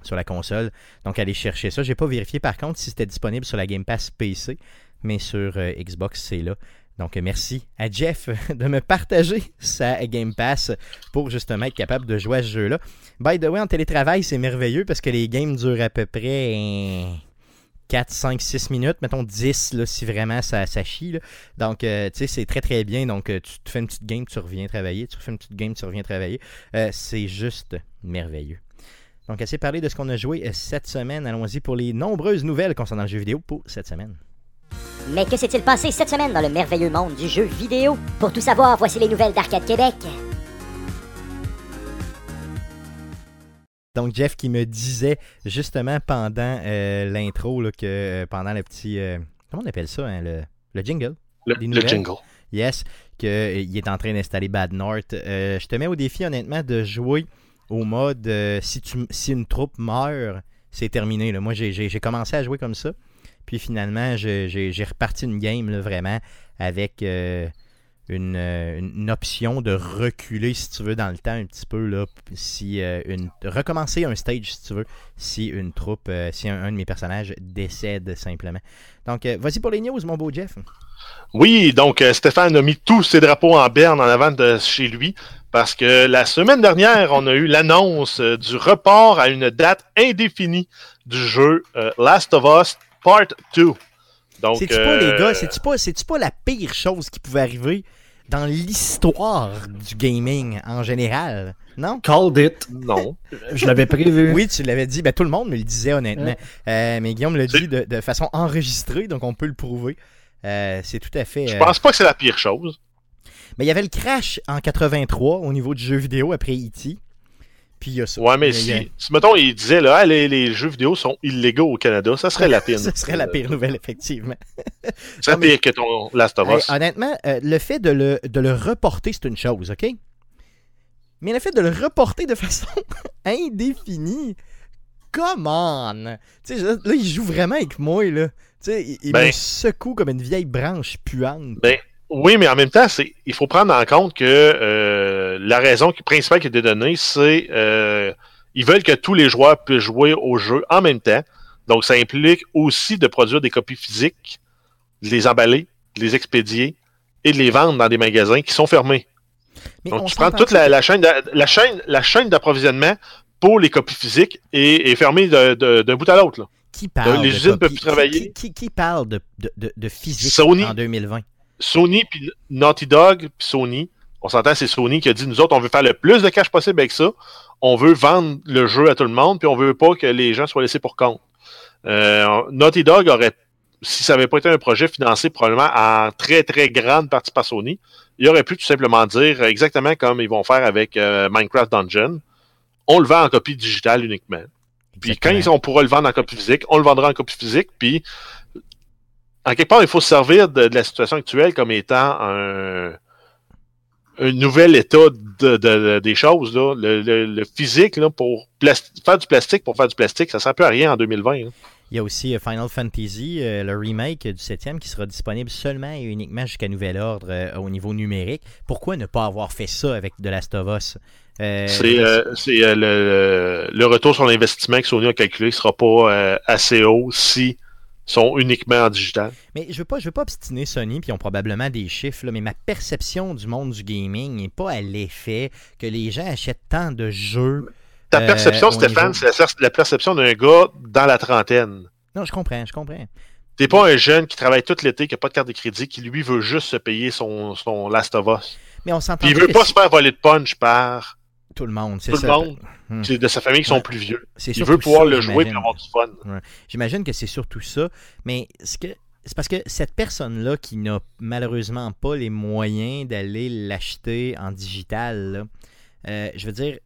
sur la console. Donc, allez chercher ça. J'ai pas vérifié par contre si c'était disponible sur la Game Pass PC, mais sur euh, Xbox, c'est là. Donc, merci à Jeff de me partager sa Game Pass pour justement être capable de jouer à ce jeu-là. By the way, en télétravail, c'est merveilleux parce que les games durent à peu près euh, 4, 5, 6 minutes, mettons 10 là, si vraiment ça, chie. Donc, euh, tu sais, c'est très très bien. Donc, euh, tu te fais une petite game, tu reviens travailler. Tu refais une petite game, tu reviens travailler. Euh, c'est juste merveilleux. Donc, assez parlé de ce qu'on a joué cette semaine. Allons-y pour les nombreuses nouvelles concernant le jeu vidéo pour cette semaine. Mais que s'est-il passé cette semaine dans le merveilleux monde du jeu vidéo? Pour tout savoir, voici les nouvelles d'Arcade Québec. Donc, Jeff qui me disait justement pendant euh, l'intro que euh, pendant le petit. euh, comment on appelle ça hein, le, le jingle? Le, Des le nouvelles? jingle. Yes, qu'il est en train d'installer Bad North. Euh, je te mets au défi, honnêtement, de jouer au mode euh, si, tu, si une troupe meurt, c'est terminé. là. Moi, j'ai commencé à jouer comme ça. Puis finalement, j'ai reparti une game là, vraiment avec euh, une, euh, une option de reculer, si tu veux, dans le temps un petit peu. Là, si, euh, une, recommencer un stage, si tu veux, si une troupe, si un, un de mes personnages décède simplement. Donc, vas-y pour les news, mon beau Jeff. Oui, donc Stéphane a mis tous ses drapeaux en berne en avant de chez lui parce que la semaine dernière, on a eu l'annonce du report à une date indéfinie du jeu Last of Us Part 2. Donc, C'est-tu pas, euh, les gars, c'est-tu pas, c'est-tu pas la pire chose qui pouvait arriver dans l'histoire du gaming en général? Non? Called it. Non. Je l'avais prévu. Oui, tu l'avais dit. Ben, tout le monde me le disait, honnêtement. Euh, mais Guillaume le C'est- dit de, de façon enregistrée, donc on peut le prouver. Euh, c'est tout à fait. Je euh, pense pas que c'est la pire chose. Mais il y avait le crash en 83 au niveau du jeu vidéo après E.T. Puis il y a ça. Ouais, mais a- si, si, mettons, il disait, là, Ah, les, les jeux vidéo sont illégaux au Canada, ça serait la pire. Ce serait la pire nouvelle, effectivement. Ça pire que ton Last of Hey, Us. honnêtement, euh, le fait de le, de le reporter, c'est une chose, OK? Mais le fait de le reporter de façon indéfinie, come on! Tu sais, je- là, il joue vraiment avec moi, là. Tu sais, il, il Ben- me secoue comme une vieille branche puante. Ben, Oui, mais en même temps, c'est il faut prendre en compte que euh, la raison principale qui a été donnée, c'est euh, ils veulent que tous les joueurs puissent jouer au jeu en même temps. Donc, ça implique aussi de produire des copies physiques, de les emballer, de les expédier et de les vendre dans des magasins qui sont fermés. Mais Donc, on tu prends toute la, la chaîne la chaîne la chaîne d'approvisionnement pour les copies physiques et est fermée d'un bout à l'autre. Qui parle les de usines copie- peuvent plus travailler. Qui, qui- qui parle de, de, de- de physique Sony. en 2020? Sony puis Naughty Dog puis Sony, on s'entend, c'est Sony qui a dit nous autres, on veut faire le plus de cash possible avec ça. On veut vendre le jeu à tout le monde, puis on veut pas que les gens soient laissés pour compte. Euh, Naughty Dog aurait, si ça n'avait pas été un projet financé probablement en très très grande partie par Sony, il aurait pu tout simplement dire exactement comme ils vont faire avec euh, Minecraft Dungeon. On le vend en copie digitale uniquement. Puis quand ils, on pourra le vendre en copie physique, on le vendra en copie physique. Puis, en quelque part, il faut se servir de, de la situation actuelle comme étant un, un nouvel état de, de- de- des choses. Là. Le, le- le physique, là, pour faire du plastique, pour faire du plastique, ça ne sert plus à rien en 2020. là. Il y a aussi euh, Final Fantasy, euh, le remake du 7e, qui sera disponible seulement et uniquement jusqu'à nouvel ordre euh, au niveau numérique. Pourquoi ne pas avoir fait ça avec The Last of Us? Euh, C'est euh, euh, le, le retour sur l'investissement que Sony a calculé ne sera pas assez haut si sont uniquement en digital. Mais je veux pas, je veux pas obstiner Sony, puis ils ont probablement des chiffres, là, mais ma perception du monde du gaming n'est pas à l'effet que les gens achètent tant de jeux Ta Euh, perception, Stéphane, c'est la, la perception d'un gars dans la trentaine. Non, je comprends, je comprends. T'es pas un jeune qui travaille tout l'été, qui a pas de carte de crédit, qui lui veut juste se payer son, son Last of Us. Mais on s'entend Puis il veut pas se faire voler de punch par tout le monde, c'est tout le monde Hmm. c'est de sa famille qui sont Ouais. plus vieux. Il veut pouvoir ça, le jouer et avoir du fun. J'imagine que c'est surtout ça, mais ce que c'est parce que cette personne-là qui n'a malheureusement pas les moyens d'aller l'acheter en digital, là, euh, je veux dire,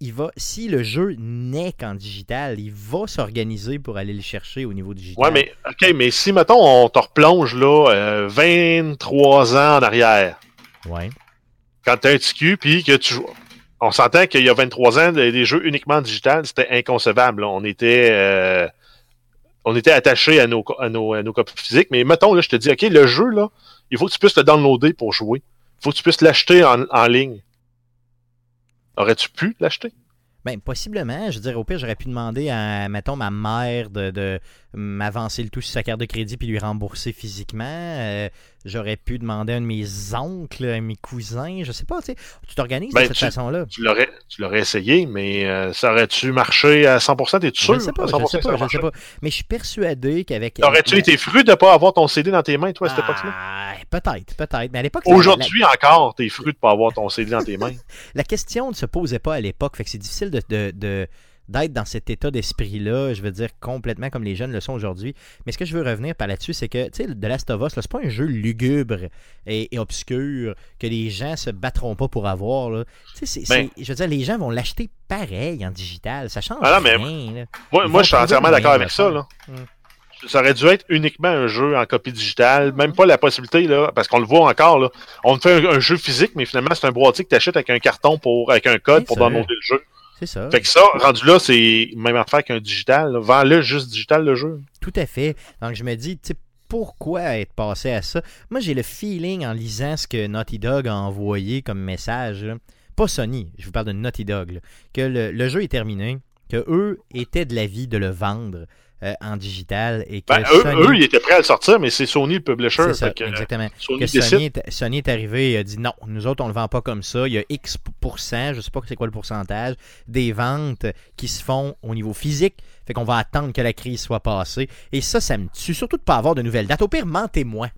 il, va, si le jeu n'est qu'en digital, il va s'organiser pour aller le chercher au niveau digital. Ouais, mais ok, mais si mettons on te replonge là euh, 23 ans en arrière, Ouais. quand t'as un TQ, puis que tu joues. On s'entend qu'il y a 23 ans, des jeux uniquement digital, c'était inconcevable. On était euh, était attaché à nos, à, copies physiques. Mais mettons, là, je te dis, OK, le jeu, là, il faut que tu puisses le downloader pour jouer. Il faut que tu puisses l'acheter en, ligne. Aurais-tu pu l'acheter? Ben, possiblement. Je veux dire, au pire, j'aurais pu demander à, mettons, ma mère de, de m'avancer le tout sur sa carte de crédit puis lui rembourser physiquement. Euh, j'aurais pu demander à un de mes oncles, à mes cousins, je sais pas, tu sais. Tu t'organises Ben, de cette façon-là. Tu l'aurais, tu l'aurais essayé, mais euh, ça aurait-tu marché à 100%? T'es-tu sûr? Je sais pas, je 100% sais pas, je sais pas. Mais je suis persuadé qu'avec. Aurais-tu la- été fru de ne pas avoir ton CD dans tes mains, toi, à cette époque-là? Ah, peut-être, peut-être. Mais à l'époque, la- Aujourd'hui encore, t'es fru de ne pas avoir ton CD dans tes mains. la, la question ne se posait pas à l'époque. Fait que c'est difficile de, de- de- d'être dans cet état d'esprit-là, je veux dire, complètement comme les jeunes le sont aujourd'hui. Mais ce que je veux revenir par là-dessus, c'est que, tu sais, The Last of Us, c'est pas un jeu lugubre et, et obscur que les gens se battront pas pour avoir. Tu sais, Ben- je veux dire, les gens vont l'acheter pareil en digital. Ça change Ah non, rien. Moi, moi je suis entièrement d'accord avec ça. Là. Mm. Ça aurait dû être uniquement un jeu en copie digitale, même pas la possibilité, là, parce qu'on le voit encore. Là. On fait un, un jeu physique, mais finalement, c'est un boîtier que tu achètes avec un carton pour avec un code pour downloader le jeu. C'est ça. Fait que ça, rendu là, c'est même affaire qu'un digital. Vends-le juste digital, le jeu. Tout à fait. Donc, je me dis, tu pourquoi être passé à ça? Moi, j'ai le feeling en lisant ce que Naughty Dog a envoyé comme message, là. pas Sony, je vous parle de Naughty Dog, là, que le, le jeu est terminé, que eux étaient de l'avis de le vendre euh, en digital et que Ben, eux, Sony... eux, ils étaient prêts à le sortir, mais c'est Sony le publisher. ça, que, euh, exactement. Sony Que. Sony est, Sony est arrivé et a dit non, nous autres, on le vend pas comme ça. Il y a X je sais pas c'est quoi le pourcentage, des ventes qui se font au niveau physique. Fait qu'on va attendre que la crise soit passée. Et ça, ça me tue. Surtout de pas avoir de nouvelles dates. Au pire, mentez-moi.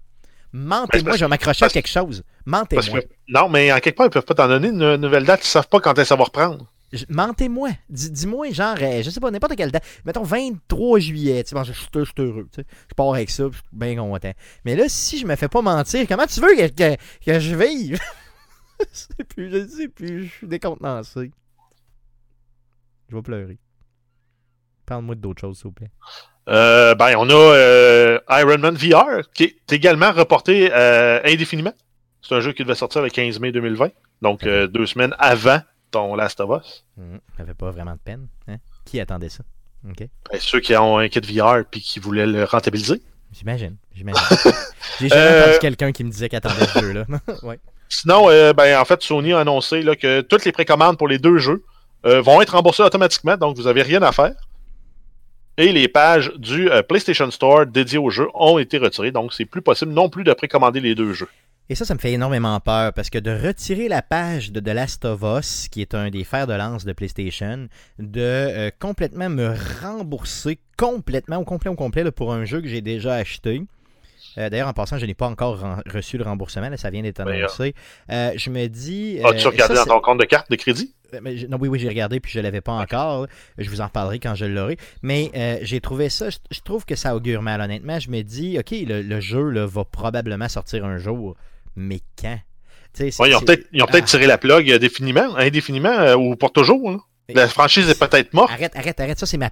Mentez-moi, Ben, je vais m'accrocher à quelque chose. Mentez-moi. que, non, mais en quelque part, ils peuvent pas t'en donner une nouvelle date. Ils savent pas quand que ça va reprendre. Je- Mentez-moi. Dis- Dis-moi, genre, euh, je sais pas, n'importe quelle date. Mettons 23 juillet. Tu sais, bon, je, je, je suis heureux. tu sais. Je pars avec ça, je suis bien content. Mais là, si je me fais pas mentir, comment tu veux que, que- que je vive? je sais plus, je sais plus. Je suis décontenancé. Je vais pleurer. Parle-moi d'autre chose, s'il vous plaît. Euh, ben, on a euh, Iron Man VR, qui est également reporté euh, indéfiniment. C'est un jeu qui devait sortir le 15 mai 2020, donc deux semaines avant ton Last of Us. Mhm. Ça fait pas vraiment de peine. Hein? Qui attendait ça? Ben, ceux qui ont un kit VR puis qui voulaient le rentabiliser. J'imagine. J'imagine. J'ai jamais Euh, entendu quelqu'un qui me disait qu'il attendait ce jeu-là. ouais. Sinon, euh, ben, en fait, Sony a annoncé là, que toutes les précommandes pour les deux jeux euh, vont être remboursées automatiquement, donc vous n'avez rien à faire. Et les pages du euh, PlayStation Store dédiées au jeu ont été retirées, donc c'est plus possible non plus de précommander les deux jeux. Et ça, ça me fait énormément peur parce que de retirer la page de The Last of Us, qui est un des fers de lance de PlayStation, de euh, complètement me rembourser complètement, au complet, au complet, là, pour un jeu que j'ai déjà acheté. Euh, D'ailleurs, en passant, je n'ai pas encore reçu le remboursement, là, ça vient d'être annoncé. Euh, je me dis. As-tu regardé ça, dans ton compte de carte de crédit? non, oui, oui, j'ai regardé puis je l'avais pas encore. Je vous en reparlerai quand je l'aurai. Mais euh, j'ai trouvé ça, je, je trouve que ça augure mal, honnêtement. Je me dis, OK, le, le jeu là, va probablement sortir un jour, mais quand? Ouais, ils ont peut-être Ah. tiré la plug euh, définiment, indéfiniment euh, ou pour toujours. La franchise est peut-être morte. Arrête, arrête, arrête, ça c'est ma.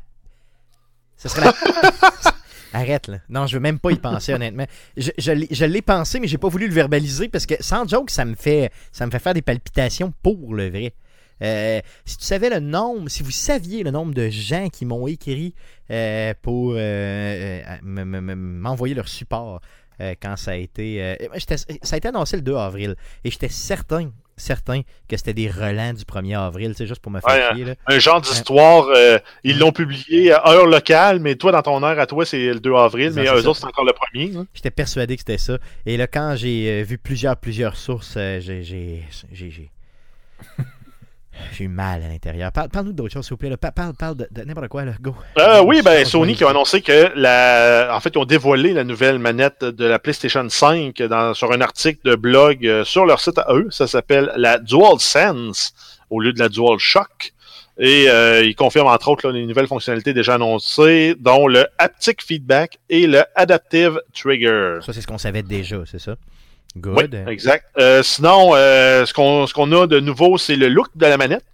Serait la. arrête, là. Non, je veux même pas y penser, honnêtement. Je, je l'ai- je l'ai pensé, mais j'ai pas voulu le verbaliser parce que, sans joke, ça me fait, ça me fait faire des palpitations pour le vrai. Euh, si tu savais le nombre, si vous saviez le nombre de gens qui m'ont écrit euh, pour euh, me- me- me- m'envoyer leur support euh, quand ça a été. euh, ça a été annoncé le 2 avril et j'étais certain, certain que c'était des relents du 1er avril, c'est juste pour me faire Ouais, chier. Là. Un genre d'histoire, euh, ils l'ont publié à heure locale, mais toi, dans ton heure à toi, c'est le 2 avril, mais eux ça. autres, c'est encore le premier. hein. J'étais persuadé que c'était ça. Et là, quand j'ai vu plusieurs, plusieurs sources, j'ai. J'ai- eu mal à l'intérieur. Parle- Parle-nous d'autre chose, s'il vous plaît. là. Parle, parle de, de n'importe quoi, là. Go. Euh, oui, ben Sony qui a annoncé que la, en fait, ils ont dévoilé la nouvelle manette de la PlayStation 5 dans, sur un article de blog euh, sur leur site à eux. Ça s'appelle la DualSense au lieu de la DualShock. Et euh, ils confirment entre autres là, les nouvelles fonctionnalités déjà annoncées, dont le haptic feedback et le adaptive trigger. Ça, c'est ce qu'on savait déjà, c'est ça? Oui, Good. exact. Euh, sinon, euh, ce qu'on ce qu'on a de nouveau, c'est le look de la manette.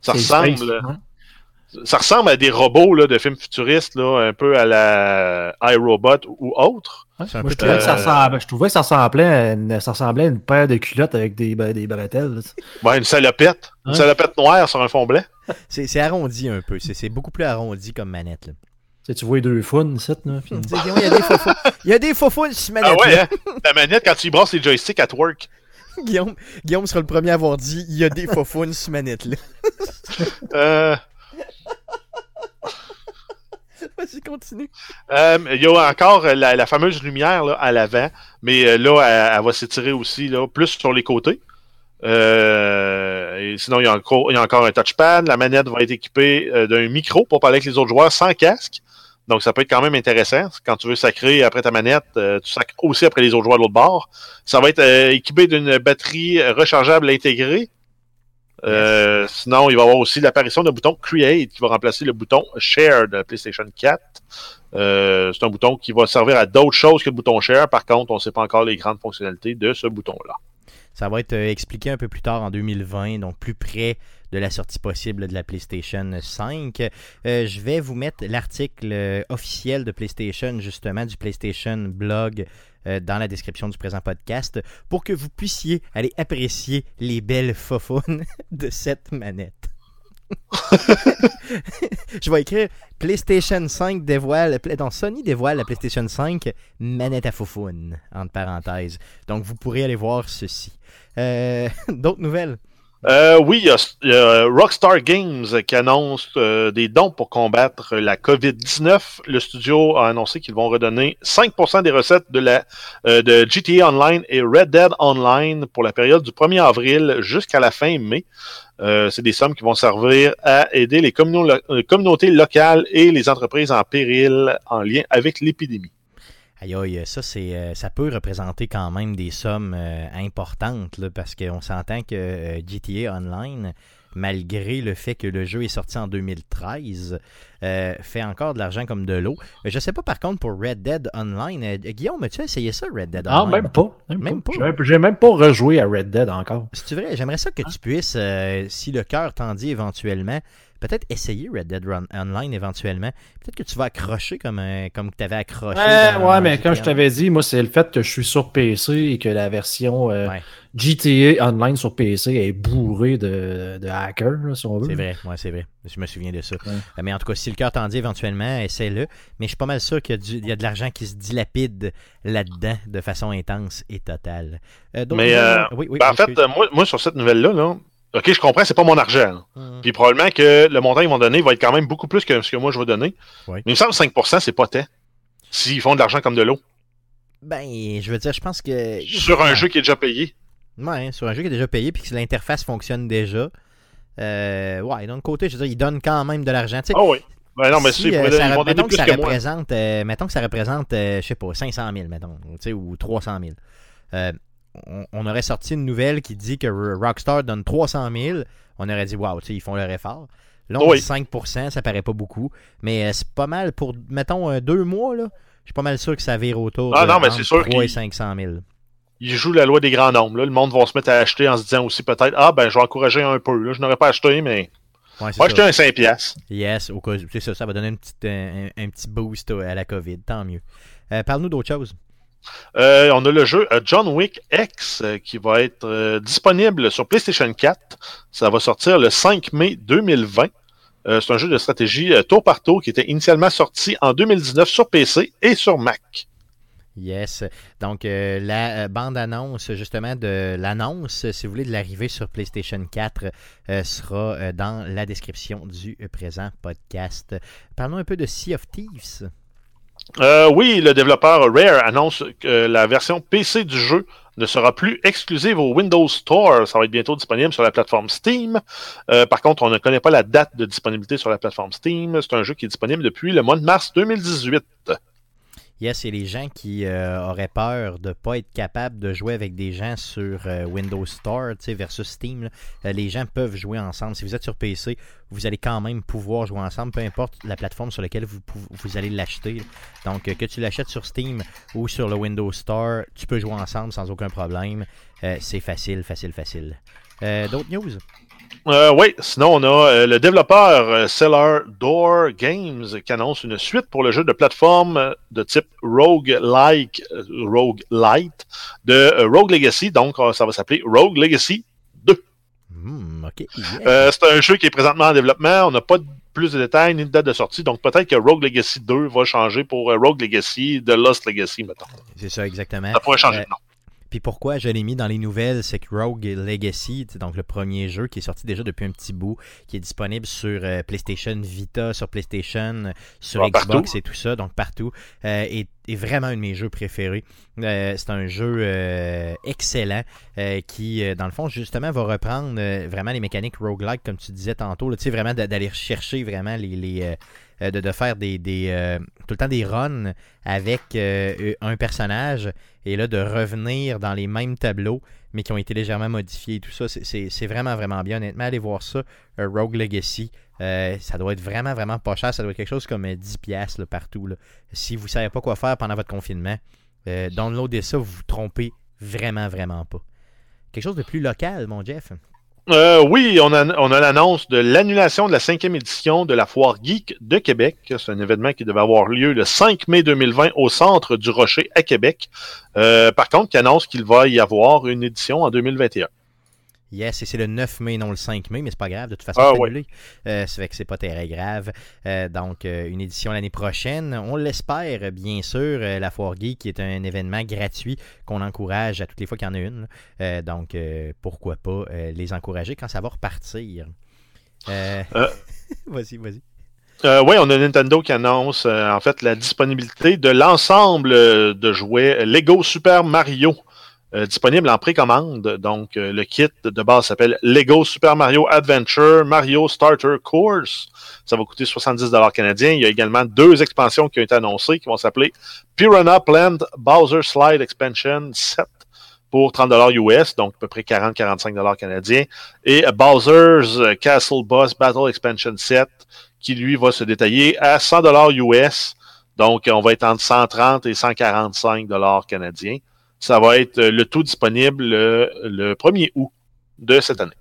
Ça ressemble. space, hein. ça ressemble à des robots là, de films futuristes, là, un peu à la iRobot ou autre. Moi, peu je, trouvais que ça euh, ressemblait, je trouvais que ça ressemblait, à une, ça ressemblait à une paire de culottes avec des, ben, des bretelles. Ouais, une salopette. Une salopette noire sur un fond blanc. C'est arrondi un peu. C'est c'est beaucoup plus arrondi comme manette. Là. Tu sais, tu vois les deux faunes ici, là. puis- Il y a des faux Il y a des faux sur cette Ah manette. ouais, hein? La manette, quand tu y brasses les joysticks at work. Guillaume, Guillaume sera le premier à avoir dit il y a des faux sur cette manette-là. Euh, Vas-y, continue. euh, il y a encore la, la fameuse lumière là, à l'avant, mais euh, là, elle, elle va s'étirer aussi là, plus sur les côtés. Euh, et sinon, il y, a encore, il y a encore un touchpad. La manette va être équipée euh, d'un micro pour parler avec les autres joueurs sans casque. Donc, ça peut être quand même intéressant. Quand tu veux sacrer après ta manette, euh, tu sacres aussi après les autres joueurs de l'autre bord. Ça va être euh, équipé d'une batterie rechargeable intégrée. Euh, Sinon, il va y avoir aussi l'apparition d'un bouton Create qui va remplacer le bouton Share de la PlayStation 4. Euh, c'est un bouton qui va servir à d'autres choses que le bouton Share. Par contre, on ne sait pas encore les grandes fonctionnalités de ce bouton-là. Ça va être euh, expliqué un peu plus tard en 2020, donc plus près de la sortie possible de la PlayStation 5. Euh, je vais vous mettre l'article euh, officiel de PlayStation, justement, du PlayStation blog dans la description du présent podcast pour que vous puissiez aller apprécier les belles fofounes de cette manette. je vais écrire PlayStation 5 dévoile, non, Sony dévoile la PlayStation 5 manette à foufoune, entre parenthèses. Donc vous pourrez aller voir ceci. Euh, D'autres nouvelles? Euh, oui, il y, a, a Rockstar Games qui annonce euh, des dons pour combattre la COVID-19. Le studio a annoncé qu'ils vont redonner 5% des recettes de, la, euh, de GTA Online et Red Dead Online pour la période du 1er avril jusqu'à la fin mai. Euh, c'est des sommes qui vont servir à aider les communau- euh, communautés locales et les entreprises en péril en lien avec l'épidémie. Aïe aïe, ça, c'est, euh, ça peut représenter quand même des sommes euh, importantes là, parce qu'on s'entend que euh, GTA Online, malgré le fait que le jeu est sorti en 2013, euh, fait encore de l'argent comme de l'eau. Je sais pas par contre pour Red Dead Online. Guillaume, as-tu essayé ça, Red Dead Ah, Online? même pas. Même, Même pas. pas. J'ai même- pas rejoué à Red Dead encore. C'est vrai, j'aimerais ça que tu puisses, euh, si le cœur t'en dit éventuellement, peut-être essayer Red Dead Run- Online éventuellement. Peut-être que tu vas accrocher comme, un- comme tu avais accroché. Ouais, mais comme je t'avais dit, moi, c'est le fait que je suis sur PC et que la version euh, Ouais. GTA Online sur PC est bourrée de, de hackers, là, si on veut. C'est vrai, ouais, c'est vrai. Je me souviens de ça. Ouais. Euh, Mais en tout cas, si le cœur t'en dit éventuellement, essaie-le. Mais je suis pas mal sûr qu'il y a, y de l'argent qui se dilapide là-dedans de façon intense et totale. Euh, d'autres Mais, nouvelles? euh, oui, oui, Ben, en fait, euh, moi, sur cette nouvelle-là, là, OK, je comprends, c'est pas mon argent. Mhm. Puis probablement que le montant qu'ils vont donner va être quand même beaucoup plus que ce que moi je vais donner. Oui. Mais il me semble que 5%, c'est pas tant. S'ils font de l'argent comme de l'eau. Ben, je veux dire, je pense que. Sur un jeu qui est déjà payé. Ouais, sur un jeu qui est déjà payé puis que l'interface fonctionne déjà. Euh, ouais, d'un côté, je veux dire, ils donnent quand même de l'argent. Ah oui. Ben non, mais si, euh, ça ils mettons que ça que représente, euh, mettons que ça représente, euh, je sais pas, 500 000, mettons, ou 300 000. Euh, on, on aurait sorti une nouvelle qui dit que Rockstar donne 300 000. On aurait dit, waouh, tu sais, ils font leur effort. Là, on Oui. dit 5%, ça paraît pas beaucoup. Mais euh, c'est pas mal pour, mettons, euh, deux mois, là. Je suis pas mal sûr que ça vire autour Ah de non, mais c'est sûr 3 et qu'il- 500 000. Ils jouent la loi des grands nombres. Là. Le monde va se mettre à acheter en se disant aussi peut-être Ah, ben, je vais encourager un peu. Là. Je n'aurais pas acheté, mais. Ouais, ça. acheté un 5$. piastres. Yes, au cas où- c'est ça, ça va donner une petite, un, un- un petit boost à la COVID, tant mieux. Euh, Parle-nous d'autre chose. Euh, on a le jeu euh, John Wick X euh, qui va être disponible sur PlayStation 4. Ça va sortir le 5 mai 2020. Euh, c'est un jeu de stratégie tour par tour qui était initialement sorti en 2019 sur PC et sur Mac. Yes. Donc, la bande-annonce, justement, de l'annonce, si vous voulez, de l'arrivée sur PlayStation 4 euh, sera dans la description du présent podcast. Parlons un peu de Sea of Thieves. Euh, oui, le développeur Rare annonce que la version PC du jeu ne sera plus exclusive au Windows Store. Ça va être bientôt disponible sur la plateforme Steam. Euh, par contre, on ne connaît pas la date de disponibilité sur la plateforme Steam. C'est un jeu qui est disponible depuis le mois de mars 2018. Yes, et les gens qui euh, auraient peur de ne pas être capables de jouer avec des gens sur euh, Windows Store versus Steam, euh, les gens peuvent jouer ensemble. Si vous êtes sur PC, vous allez quand même pouvoir jouer ensemble, peu importe la plateforme sur laquelle vous, vous allez l'acheter. Donc, que tu l'achètes sur Steam ou sur le Windows Store, tu peux jouer ensemble sans aucun problème. C'est facile, facile, facile. D'autres news? Euh, oui, sinon on a euh, le développeur euh, Cellar Door Games qui annonce une suite pour le jeu de plateforme euh, de type Rogue-like, euh, Rogue-lite de euh, Rogue Legacy. Donc euh, ça va s'appeler Rogue Legacy 2. Hmm, yeah. Euh, c'est un jeu qui est présentement en développement. On n'a pas de plus de détails ni de date de sortie. Donc peut-être que Rogue Legacy 2 va changer pour euh, Rogue Legacy de Lost Legacy, mettons. C'est ça, exactement. Ça pourrait changer Euh, de nom. Puis pourquoi je l'ai mis dans les nouvelles, c'est que Rogue Legacy, c'est donc le premier jeu qui est sorti déjà depuis un petit bout, qui est disponible sur euh, PlayStation Vita, sur PlayStation, sur Ouais, Xbox partout. et tout ça, donc partout, euh, est, est vraiment un de mes jeux préférés. Euh, c'est un jeu euh, excellent euh, qui, euh, dans le fond, justement, va reprendre euh, vraiment les mécaniques roguelike, comme tu disais tantôt, tu sais, vraiment d'a- d'aller chercher vraiment les... les euh, euh, de, de faire des, des euh, tout le temps des runs avec euh, un personnage et là de revenir dans les mêmes tableaux mais qui ont été légèrement modifiés et tout ça c'est- vraiment vraiment bien. Honnêtement allez voir ça euh, Rogue Legacy. Euh, ça doit être vraiment vraiment pas cher. Ça doit être quelque chose comme euh, 10 pièces partout si vous savez pas quoi faire pendant votre confinement euh, ça vous vous trompez vraiment vraiment pas. Quelque chose de plus local mon Jeff? Euh, oui, on a, on l'annonce de l'annulation de la cinquième édition de la Foire Geek de Québec. C'est un événement qui devait avoir lieu le 5 mai 2020 au Centre du Rocher à Québec. Euh, par contre, qui annonce qu'il va y avoir une édition en 2021. Yes, et c'est le 9 mai, non le 5 mai, mais c'est pas grave, de toute façon, Ah, c'est annulé. Euh, ça fait que c'est pas très grave. Euh, donc, euh, une édition l'année prochaine. On l'espère, bien sûr. Euh, la Foire Geek qui est un événement gratuit qu'on encourage à toutes les fois qu'il y en a une. donc, pourquoi pas les encourager quand ça va repartir. Vas-y, vas-y. Euh, oui, on a Nintendo qui annonce euh, en fait la disponibilité de l'ensemble euh, de jouets Lego Super Mario euh, disponible en précommande. Donc, euh, le kit de base s'appelle Lego Super Mario Adventure Mario Starter Course. Ça va coûter 70 canadiens. Il y a également deux expansions qui ont été annoncées qui vont s'appeler Piranha Plant Bowser Slide Expansion 7 pour 30 US, donc à peu près 40-45 canadiens, et Bowser's Castle Boss Battle Expansion 7 qui lui va se détailler à 100 dollars US. Donc, on va être entre 130 et 145 dollars canadiens. Ça va être euh, le tout disponible le, le 1er août de cette année.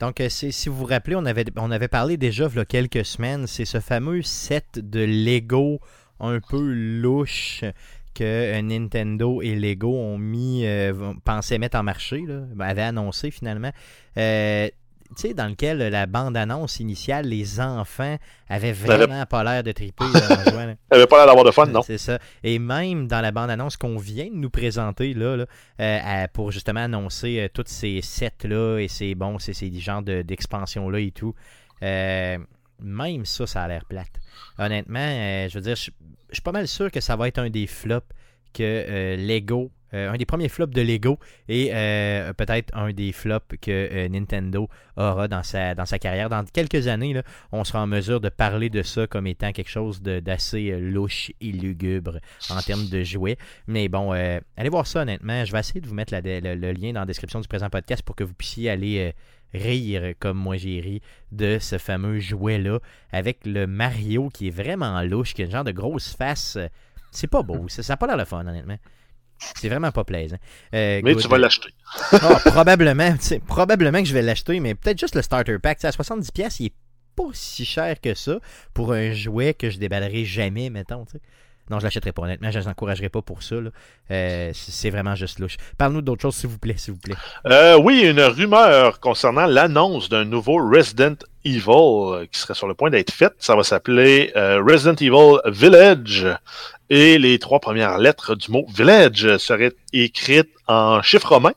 Donc, euh, si vous vous rappelez, on avait, on avait parlé déjà il y a quelques semaines. C'est ce fameux set de Lego un peu louche que euh, Nintendo et Lego ont mis, euh, pensaient mettre en marché, avaient annoncé finalement. Euh, sais, dans lequel la bande-annonce initiale, les enfants avaient vraiment pas l'air de triper. Ça avait pas l'air d'avoir de fun, non? C'est ça. Et même dans la bande-annonce qu'on vient de nous présenter là, là, euh, pour justement annoncer euh, tous ces sets-là et ces, bon, ces, ces genres de- d'expansions-là et tout, euh, même ça, ça a l'air plate. Honnêtement, euh, je veux dire, je je suis pas mal sûr que ça va être un des flops que Lego, euh, un des premiers flops de Lego et euh, peut-être un des flops que euh, Nintendo aura dans sa, carrière. Dans quelques années, on sera en mesure de parler de ça comme étant quelque chose d'assez louche et lugubre en termes de jouets. Mais bon, allez voir ça honnêtement. Je vais essayer de vous mettre le, lien dans la description du présent podcast pour que vous puissiez aller rire comme moi j'ai ri de ce fameux jouet-là avec le Mario qui est vraiment louche, qui a une genre de grosse face. C'est pas beau, ça n'a pas l'air le fun honnêtement. C'est vraiment pas plaisant. Euh, Mais good. tu vas l'acheter. Ah, probablement, probablement que je vais l'acheter, mais peut-être juste le starter pack. Tu sais, à 70$, pièces, il est pas si cher que ça pour un jouet que je déballerai jamais, mettons. Non, je l'achèterai pas, honnêtement. Je ne encouragerai pas pour ça. Euh, c'est vraiment juste louche. Parle-nous d'autre chose, s'il vous plaît, s'il vous plaît. Euh, oui, une rumeur concernant l'annonce d'un nouveau Resident Evil qui serait sur le point d'être faite. Ça va s'appeler euh, Resident Evil Village. Et les trois premières lettres du mot Village seraient écrites en chiffre romain.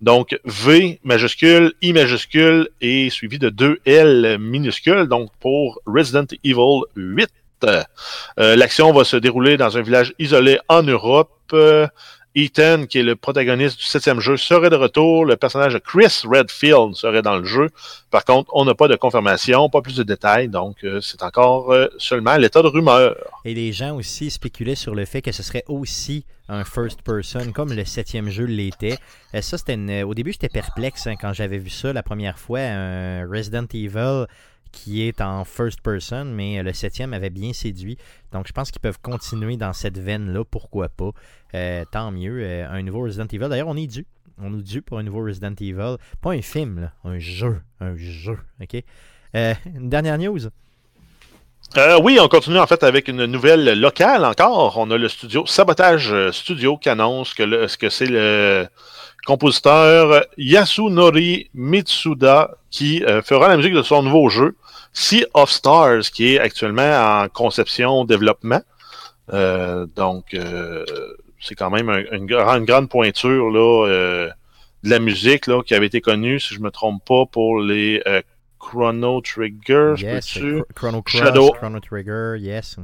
Donc V majuscule, I majuscule et suivi de deux L minuscules. Donc pour Resident Evil 8. Euh, L'action va se dérouler dans un village isolé en Europe. euh, Ethan, qui est le protagoniste du septième jeu, serait de retour. Le personnage de Chris Redfield serait dans le jeu. Par contre, on n'a pas de confirmation, pas plus de détails, donc euh, c'est encore euh, seulement l'état de rumeur. Et les gens aussi spéculaient sur le fait que ce serait aussi un first person, comme le septième jeu l'était. Euh, ça, c'était au début, j'étais perplexe hein, quand j'avais vu ça la première fois, un Resident Evil qui est en first person, mais euh, le septième avait bien séduit. Donc, je pense qu'ils peuvent continuer dans cette veine-là, pourquoi pas. Euh, tant mieux, euh, un nouveau Resident Evil. D'ailleurs, on est dû. On est dû pour un nouveau Resident Evil. Pas un film, là, un jeu. Un jeu, OK? Une dernière news. Oui, on continue en fait avec une nouvelle locale encore. On a le studio Sabotage Studio qui annonce que, que c'est le compositeur Yasunori Mitsuda qui fera la musique de son nouveau jeu Sea of Stars qui est actuellement en conception développement. Euh, donc euh, c'est quand même un- une, gra- une grande pointure là euh, de la musique là qui avait été connue si je me trompe pas pour les Chrono Trigger. Yes, Chrono Cross, Shadow- Chrono Trigger, yes.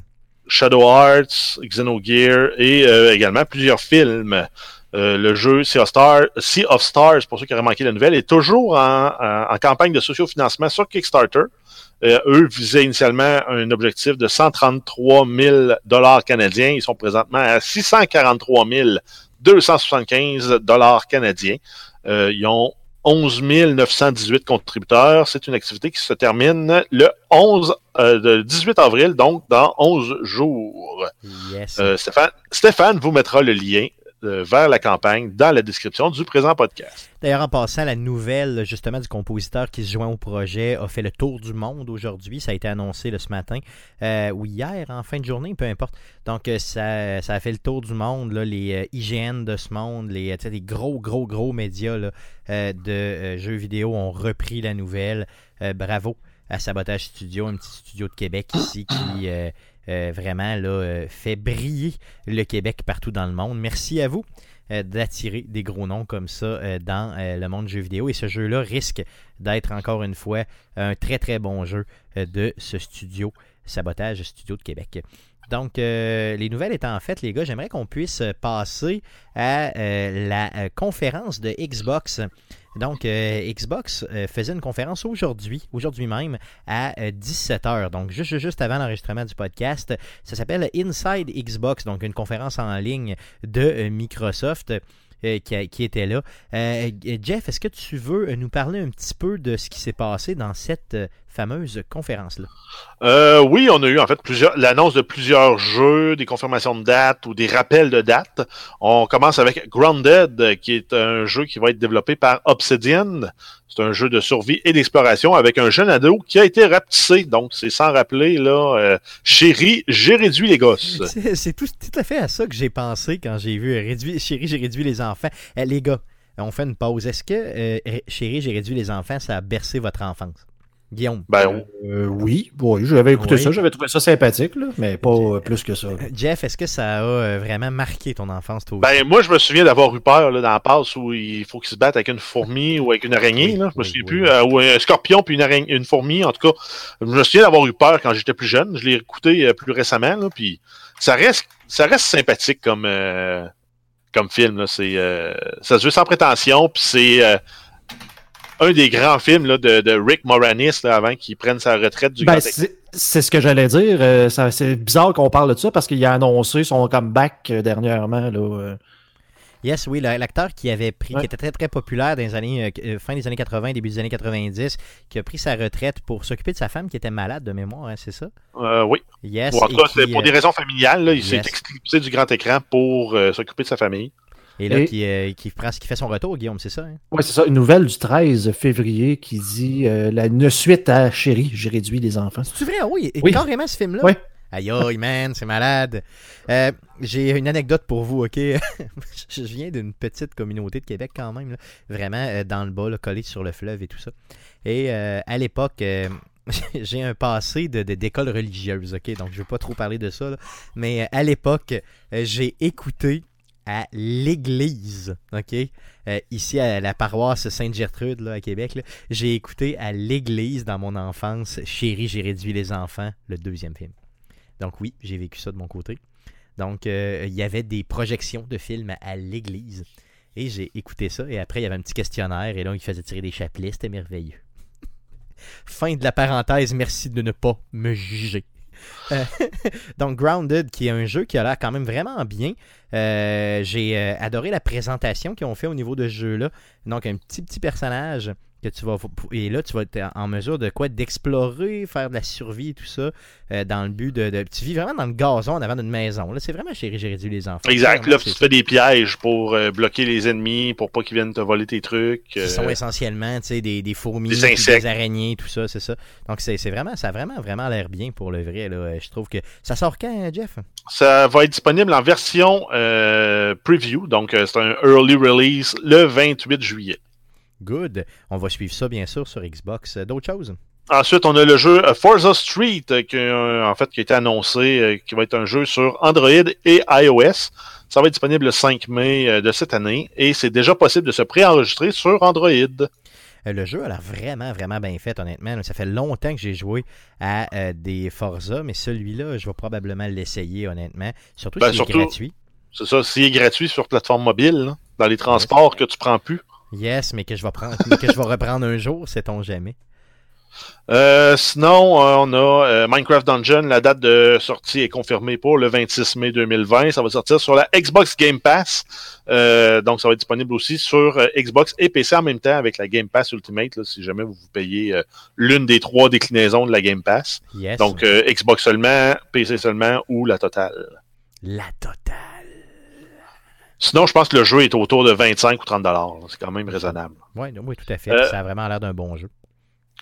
Shadow Hearts, Xenogear et également plusieurs films. Le jeu sea of, Star- sea of Stars, pour ceux qui auraient manqué la nouvelle, est toujours en, en- en campagne de sociofinancement sur Kickstarter. Euh, eux visaient initialement un objectif de 133 000 dollars canadiens. Ils sont présentement à 643 275 dollars canadiens. Euh, ils ont 11 918 contributeurs. C'est une activité qui se termine le 11, euh, le 18 avril, donc dans 11 jours. Yes. Euh, Stéphane, Stéphane vous mettra le lien vers la campagne dans la description du présent podcast. D'ailleurs, en passant, la nouvelle justement du compositeur qui se joint au projet a fait le tour du monde aujourd'hui. Ça a été annoncé là, ce matin euh, ou hier en fin de journée, peu importe. Donc, euh, ça, ça a fait le tour du monde. Les euh, IGN de ce monde, les, euh, gros, gros, gros médias euh, de euh, jeux vidéo ont repris la nouvelle. Euh, bravo à Sabotage Studio, un petit studio de Québec ici qui euh, vraiment là, euh, fait briller le Québec partout dans le monde. Merci à vous euh, d'attirer des gros noms comme ça dans le monde du jeu vidéo. Et ce jeu-là risque d'être encore une fois un très très bon jeu de ce studio, Sabotage Studio de Québec. Donc, les nouvelles étant faites, les gars, j'aimerais qu'on puisse passer à la conférence de Xbox. Donc, euh, Xbox euh, faisait une conférence aujourd'hui, aujourd'hui même, à 17h. Donc, juste, juste avant l'enregistrement du podcast. Ça s'appelle Inside Xbox, donc une conférence en ligne de euh, Microsoft. euh, qui, était là. Euh, Jeff, est-ce que tu veux nous parler un petit peu de ce qui s'est passé dans cette euh, fameuse conférence-là? Euh, oui, on a eu en fait plusieurs l'annonce de plusieurs jeux, des confirmations de dates ou des rappels de dates. On commence avec Grounded, qui est un jeu qui va être développé par Obsidian. C'est un jeu de survie et d'exploration avec un jeune ado qui a été rapetissé. Donc, c'est sans rappeler, là, euh, chérie, j'ai réduit les gosses. C'est tout, tout à fait à ça que j'ai pensé quand j'ai vu euh, réduit, Chérie, j'ai réduit les enfants. Les gars, on fait une pause. Est-ce que Chérie, j'ai réduit les enfants, ça a bercé votre enfance? Guillaume? Ben, Euh, oui, oui, j'avais écouté Oui. ça, j'avais trouvé ça sympathique, là, mais pas euh, plus que ça. Jeff, est-ce que ça a euh, vraiment marqué ton enfance, toi aussi? Ben, moi, je me souviens d'avoir eu peur là, dans la passe où il faut qu'il se batte avec une fourmi ou avec une araignée. Oui, Là. Je me souviens oui. plus. euh, ou un scorpion puis une, araignée, une fourmi. En tout cas, je me souviens d'avoir eu peur quand j'étais plus jeune. Je l'ai écouté euh, plus récemment. Là, puis ça reste, ça reste sympathique comme, euh, comme film. Là. C'est, euh, ça se veut sans prétention. Puis c'est euh, un des grands films là, de, de Rick Moranis là, avant qu'il prenne sa retraite du Ben, grand écran. c'est ce que j'allais dire. euh, c'est bizarre qu'on parle de ça parce qu'il a annoncé son comeback euh, dernièrement. Là, euh. Yes, oui, la- l'acteur qui avait pris, Ouais. qui était très très populaire dans les années, euh, fin des années 80, début des années 90, qui a pris sa retraite pour s'occuper de sa femme qui était malade de mémoire, hein, c'est ça? Euh, oui. Yes. Ou en et tout cas, qui, c'est pour euh, des raisons familiales. Là, il s'est yes. extirpé du grand écran pour euh, s'occuper de sa famille. Et là, Et- qui, euh, qui, prend, qui fait son retour, Guillaume, c'est ça? hein? Ouais, c'est ça. Une nouvelle du 13 février qui dit euh, la, une suite à Chérie, j'ai réduit les enfants. C'est vrai, oui, et Oui. carrément ce film-là? Oui. Aïe, aïe, man, c'est malade. Euh, J'ai une anecdote pour vous, ok? je viens d'une petite communauté de Québec quand même, là. vraiment euh, dans le bas, là, collé sur le fleuve et tout ça. Et euh, à l'époque, j'ai un passé de d'école religieuse, ok? Donc je ne veux pas trop parler de ça, là. mais à l'époque, j'ai écouté à l'église, ok? Euh, ici à la paroisse Sainte-Gertrude, là, à Québec, j'ai écouté à l'église dans mon enfance Chérie, j'ai réduit les enfants, le deuxième film. Donc oui, j'ai vécu ça de mon côté. Donc, euh, il y avait des projections de films à, à l'église. Et j'ai écouté ça. Et après, il y avait un petit questionnaire. Et là, il faisait tirer des chapelets. C'était merveilleux. fin de la parenthèse. Merci de ne pas me juger. Euh, donc, Grounded, qui est un jeu qui a l'air quand même vraiment bien. Euh, j'ai euh, adoré la présentation qu'ils ont fait au niveau de ce jeu-là. Donc, un petit, petit personnage que tu vas. Et là, tu vas être en mesure de quoi? D'explorer, faire de la survie et tout ça. euh, dans le but de, de- Tu vis vraiment dans le gazon en avant d'une maison. Là, c'est vraiment chéri, j'ai réduit les enfants. Exact. Là, tu fais des pièges pour euh, bloquer les ennemis, pour pas qu'ils viennent te voler tes trucs. qui euh, sont essentiellement tu sais, des, des fourmis, Des araignées, tout ça, c'est ça. Donc c'est vraiment, ça a vraiment, vraiment l'air bien pour le vrai. Là. Euh, Je trouve que ça sort quand, Jeff? Ça va être disponible en version euh, preview, donc euh, c'est un early release le 28 juillet. Good. On va suivre ça bien sûr sur Xbox. Euh, D'autres choses? Ensuite, on a le jeu euh, Forza Street, euh, qui, en fait, qui a été annoncé, qui va être un jeu sur Android et iOS. Ça va être disponible le 5 mai de cette année et c'est déjà possible de se préenregistrer sur Android. Le jeu a l'air vraiment, vraiment bien fait, honnêtement. Ça fait longtemps que j'ai joué à euh, des Forza, mais celui-là, je vais probablement l'essayer, honnêtement. Surtout Ben, s'il est gratuit. C'est ça, s'il est gratuit sur plateforme mobile, là, dans les transports que tu prends plus. Yes, mais que je vais prendre, mais que je vais reprendre un jour, sait-on jamais. Euh, sinon, euh, on a euh, Minecraft Dungeon. La date de sortie est confirmée pour le 26 mai 2020. Ça va sortir sur la Xbox Game Pass. Donc, ça va être disponible aussi sur Xbox et PC en même temps avec la Game Pass Ultimate, là, si jamais vous vous payez l'une des trois déclinaisons de la Game Pass. Yes. Donc, Xbox seulement, PC seulement ou la totale. La totale. Sinon, je pense que le jeu est autour de 25 ou 30 dollars. C'est quand même raisonnable. Ouais, oui, tout à fait. Euh, Ça a vraiment l'air d'un bon jeu.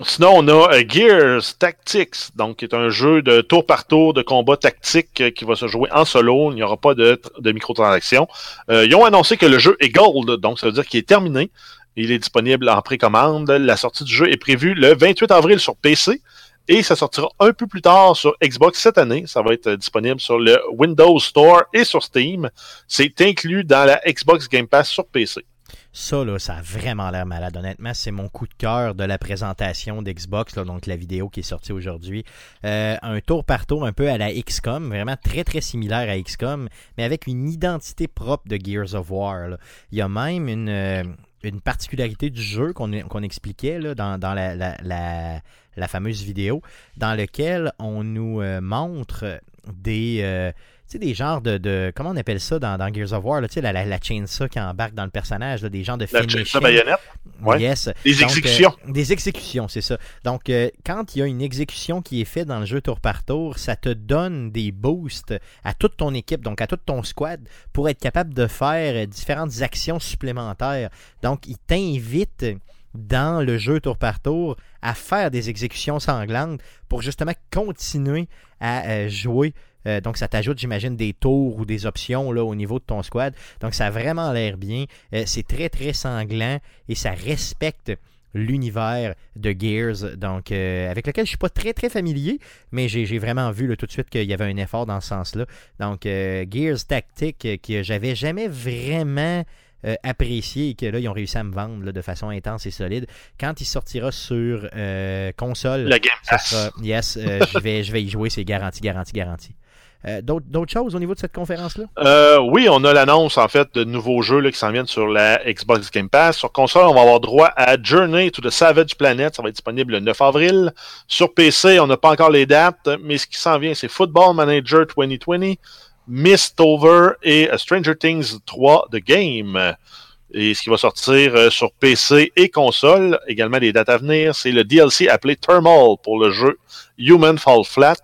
Sinon, on a euh, Gears Tactics, donc qui est un jeu de tour par tour de combat tactique euh, qui va se jouer en solo. Il n'y aura pas de, de microtransactions. Euh, ils ont annoncé que le jeu est gold, donc ça veut dire qu'il est terminé. Il est disponible en précommande. La sortie du jeu est prévue le 28 avril sur PC et ça sortira un peu plus tard sur Xbox cette année. Ça va être euh, disponible sur le Windows Store et sur Steam. C'est inclus dans la Xbox Game Pass sur PC. Ça, là, ça a vraiment l'air malade. Honnêtement, c'est mon coup de cœur de la présentation d'Xbox, donc la vidéo qui est sortie aujourd'hui. Euh, un tour par tour un peu à la XCOM, vraiment très très similaire à XCOM, mais avec une identité propre de Gears of War. là. Il y a même une, euh, une particularité du jeu qu'on expliquait là, dans, la- la fameuse vidéo, dans lequel on nous euh, montre des... euh, tu sais, des genres de, de- Comment on appelle ça dans, dans Gears of War? là, tu sais, la, la, la chainsaw qui embarque dans le personnage, là, des genres de La finishing. chainsaw baïonnette? Ouais. Yes. Des Donc, exécutions. euh, des exécutions, c'est ça. Donc, euh, quand il y a une exécution qui est faite dans le jeu tour par tour, ça te donne des boosts à toute ton équipe, donc à tout ton squad, pour être capable de faire euh, différentes actions supplémentaires. Donc, il t'invite dans le jeu tour par tour à faire des exécutions sanglantes pour justement continuer à euh, jouer. Euh, donc, ça t'ajoute, j'imagine, des tours ou des options là, au niveau de ton squad. Donc, ça a vraiment l'air bien. Euh, c'est très, très sanglant et ça respecte l'univers de Gears, donc avec lequel je suis pas très très familier, mais j'ai vraiment vu tout de suite qu'il y avait un effort dans ce sens-là. Donc Gears Tactique que j'avais jamais vraiment euh, apprécié et que là ils ont réussi à me vendre là, de façon intense et solide. Quand il sortira sur euh, console, La Game Pass. sera yes, euh, je vais je vais y jouer, c'est garanti, garanti, garanti. Euh, D'autres d'autres choses au niveau de cette conférence-là? Euh, oui, on a l'annonce en fait de nouveaux jeux là, qui s'en viennent sur la Xbox Game Pass. Sur console, on va avoir droit à Journey to the Savage Planet. Ça va être disponible le 9 avril. Sur PC, on n'a pas encore les dates, mais ce qui s'en vient, c'est Football Manager 2020, Mistover et Stranger Things 3 The Game. Et ce qui va sortir euh, sur PC et console, également les dates à venir, c'est le DLC appelé Thermal pour le jeu Human Fall Flat.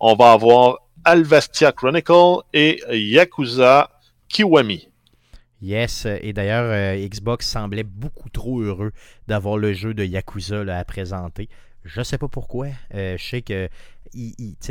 On va avoir Alvastia Chronicle et Yakuza Kiwami. Yes, et d'ailleurs, euh, Xbox semblait beaucoup trop heureux d'avoir le jeu de Yakuza à présenter. Je sais pas pourquoi. Euh, je sais que,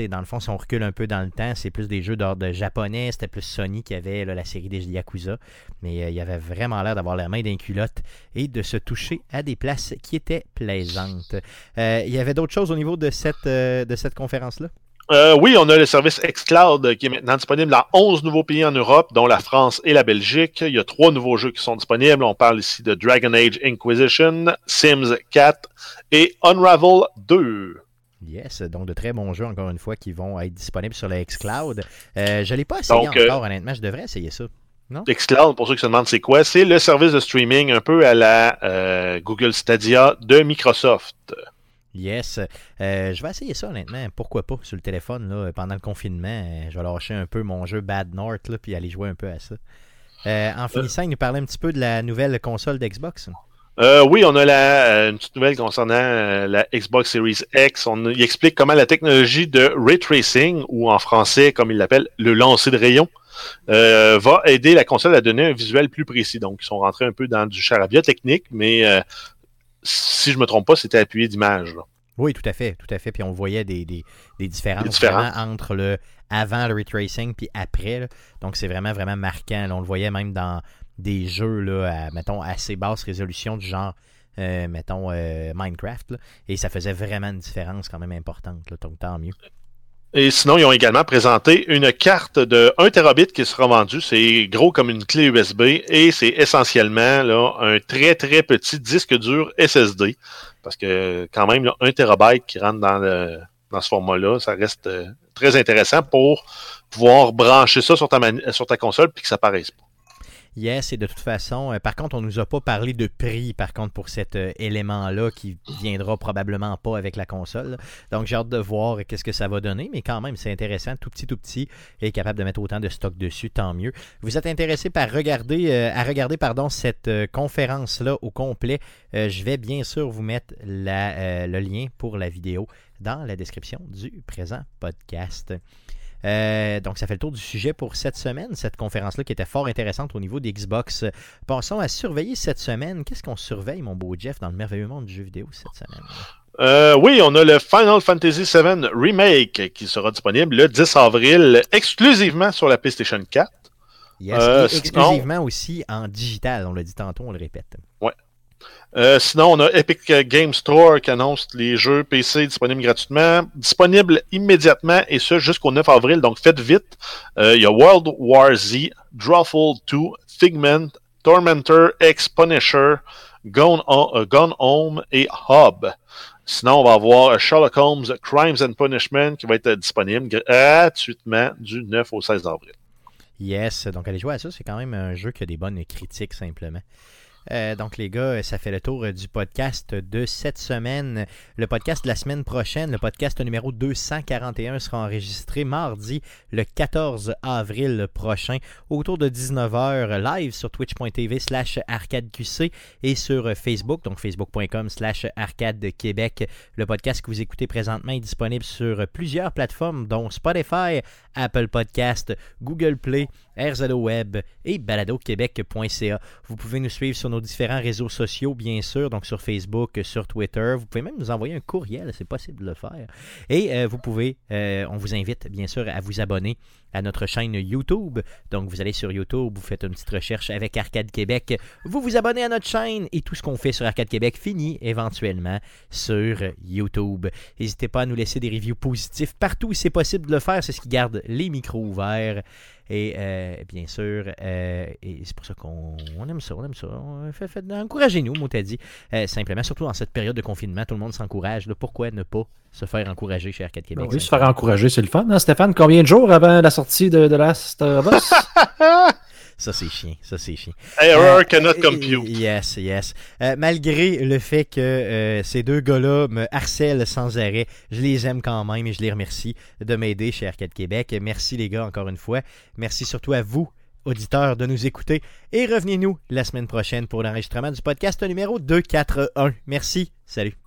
dans le fond, si on recule un peu dans le temps, c'est plus des jeux d'ordre japonais. C'était plus Sony qui avait la série des Yakuza. Mais euh, il avait vraiment l'air d'avoir la main d'un culotte et de se toucher à des places qui étaient plaisantes. Euh, il y avait d'autres choses au niveau de cette, de cette conférence-là? Euh, oui, on a le service xCloud euh, qui est maintenant disponible dans 11 nouveaux pays en Europe, dont la France et la Belgique. Il y a trois nouveaux jeux qui sont disponibles. On parle ici de Dragon Age Inquisition, Sims 4 et Unravel 2. Yes, donc de très bons jeux, encore une fois, qui vont être disponibles sur le xCloud. Euh, je ne l'ai pas essayé Donc, euh, encore, honnêtement. Je devrais essayer ça. xCloud, pour ceux qui se demandent c'est quoi, c'est le service de streaming un peu à la euh, Google Stadia de Microsoft. Yes. Euh, je vais essayer ça, honnêtement. Pourquoi pas sur le téléphone, là, pendant le confinement. euh, je vais lâcher un peu mon jeu Bad North, là, puis aller jouer un peu à ça. Euh, en finissant, il nous parlait un petit peu de la nouvelle console d'Xbox. Euh, oui, on a la, une petite nouvelle concernant la Xbox Series X. On, il explique comment la technologie de ray tracing, ou en français, comme il l'appelle, le lancer de rayons, euh, va aider la console à donner un visuel plus précis. Donc, ils sont rentrés un peu dans du charabia technique, mais euh, si je me trompe pas, c'était appuyé d'images. là. Oui, tout à fait, tout à fait. Puis on voyait des, des, des différences entre le avant le retracing puis après. là. Donc c'est vraiment, vraiment marquant. là. On le voyait même dans des jeux, là, à, mettons, assez basse résolution du genre, euh, mettons, euh, Minecraft. là. Et ça faisait vraiment une différence quand même importante. Donc tant mieux. Et sinon, ils ont également présenté une carte de 1 terabit qui sera vendue. C'est gros comme une clé USB et c'est essentiellement là, un très très petit disque dur SSD. Parce que quand même, là, 1 terabyte qui rentre dans, le, dans ce format-là, ça reste euh, très intéressant pour pouvoir brancher ça sur ta, console puis que ça paraisse pas. Yes, et de toute façon, euh, par contre, on nous a pas parlé de prix, par contre, pour cet euh, élément-là qui viendra probablement pas avec la console. Donc, j'ai hâte de voir qu'est-ce que ça va donner, mais quand même, c'est intéressant, tout petit, tout petit, et capable de mettre autant de stock dessus, tant mieux. Vous êtes intéressé par regarder, euh, à regarder pardon, cette conférence-là au complet, je vais bien sûr vous mettre le lien pour la vidéo dans la description du présent podcast. Euh, donc, ça fait le tour du sujet pour cette semaine, cette conférence-là qui était fort intéressante au niveau des Xbox. Passons à surveiller cette semaine. Qu'est-ce qu'on surveille, mon beau Jeff, dans le merveilleux monde du jeu vidéo cette semaine? Euh, oui, on a le Final Fantasy VII Remake qui sera disponible le 10 avril exclusivement sur la PlayStation 4. Yes, Euh, et sinon- exclusivement aussi en digital, on l'a dit tantôt, on le répète. Euh, sinon, on a Epic Game Store qui annonce les jeux PC disponibles gratuitement, disponibles immédiatement et ce jusqu'au 9 avril. Donc faites vite. Euh, il y a World War Z, Drawful 2, Figment, Tormentor, X Punisher, euh, Gone Home et Hub. Sinon, on va avoir Sherlock Holmes Crimes and Punishment qui va être disponible gratuitement du 9 au 16 avril. Yes, donc allez jouer à ça, c'est quand même un jeu qui a des bonnes critiques simplement. Euh, donc les gars, ça fait le tour euh, du podcast de cette semaine. Le podcast de la semaine prochaine, le podcast numéro 241 sera enregistré mardi le 14 avril prochain autour de 19h live sur twitch.tv slash arcadeqc et sur Facebook, donc facebook.com slash arcade Québec. Le podcast que vous écoutez présentement est disponible sur plusieurs plateformes dont Spotify, Apple Podcast, Google Play, RZO Web et baladoquebec.ca. Vous pouvez nous suivre sur nos différents réseaux sociaux, bien sûr, donc sur Facebook, sur Twitter. Vous pouvez même nous envoyer un courriel, c'est possible de le faire. Et euh, vous pouvez, euh, on vous invite bien sûr à vous abonner à notre chaîne YouTube. Donc vous allez sur YouTube, vous faites une petite recherche avec Arcade Québec, vous vous abonnez à notre chaîne et tout ce qu'on fait sur Arcade Québec finit éventuellement sur YouTube. N'hésitez pas à nous laisser des reviews positifs partout où c'est possible de le faire, c'est ce qui garde les micros ouverts. Et euh, bien sûr, euh, c'est pour ça qu'on on aime ça, on aime ça. Fait, encouragez-nous, dit. Euh, simplement, surtout dans cette période de confinement, tout le monde s'encourage. Pourquoi ne pas se faire encourager chez Arcade Québec? Oui, se faire encourager, c'est le fun. hein, Stéphane, combien de jours avant la sortie de, de Last of Us? Ça, c'est chiant. Ça, c'est chiant. Error Euh, cannot compute. Yes, yes. Euh, malgré le fait que euh, ces deux gars-là me harcèlent sans arrêt, je les aime quand même et je les remercie de m'aider chez Arcade Québec. Merci les gars encore une fois. Merci surtout à vous, auditeurs, de nous écouter. Et revenez-nous la semaine prochaine pour l'enregistrement du podcast numéro 241. Merci. Salut.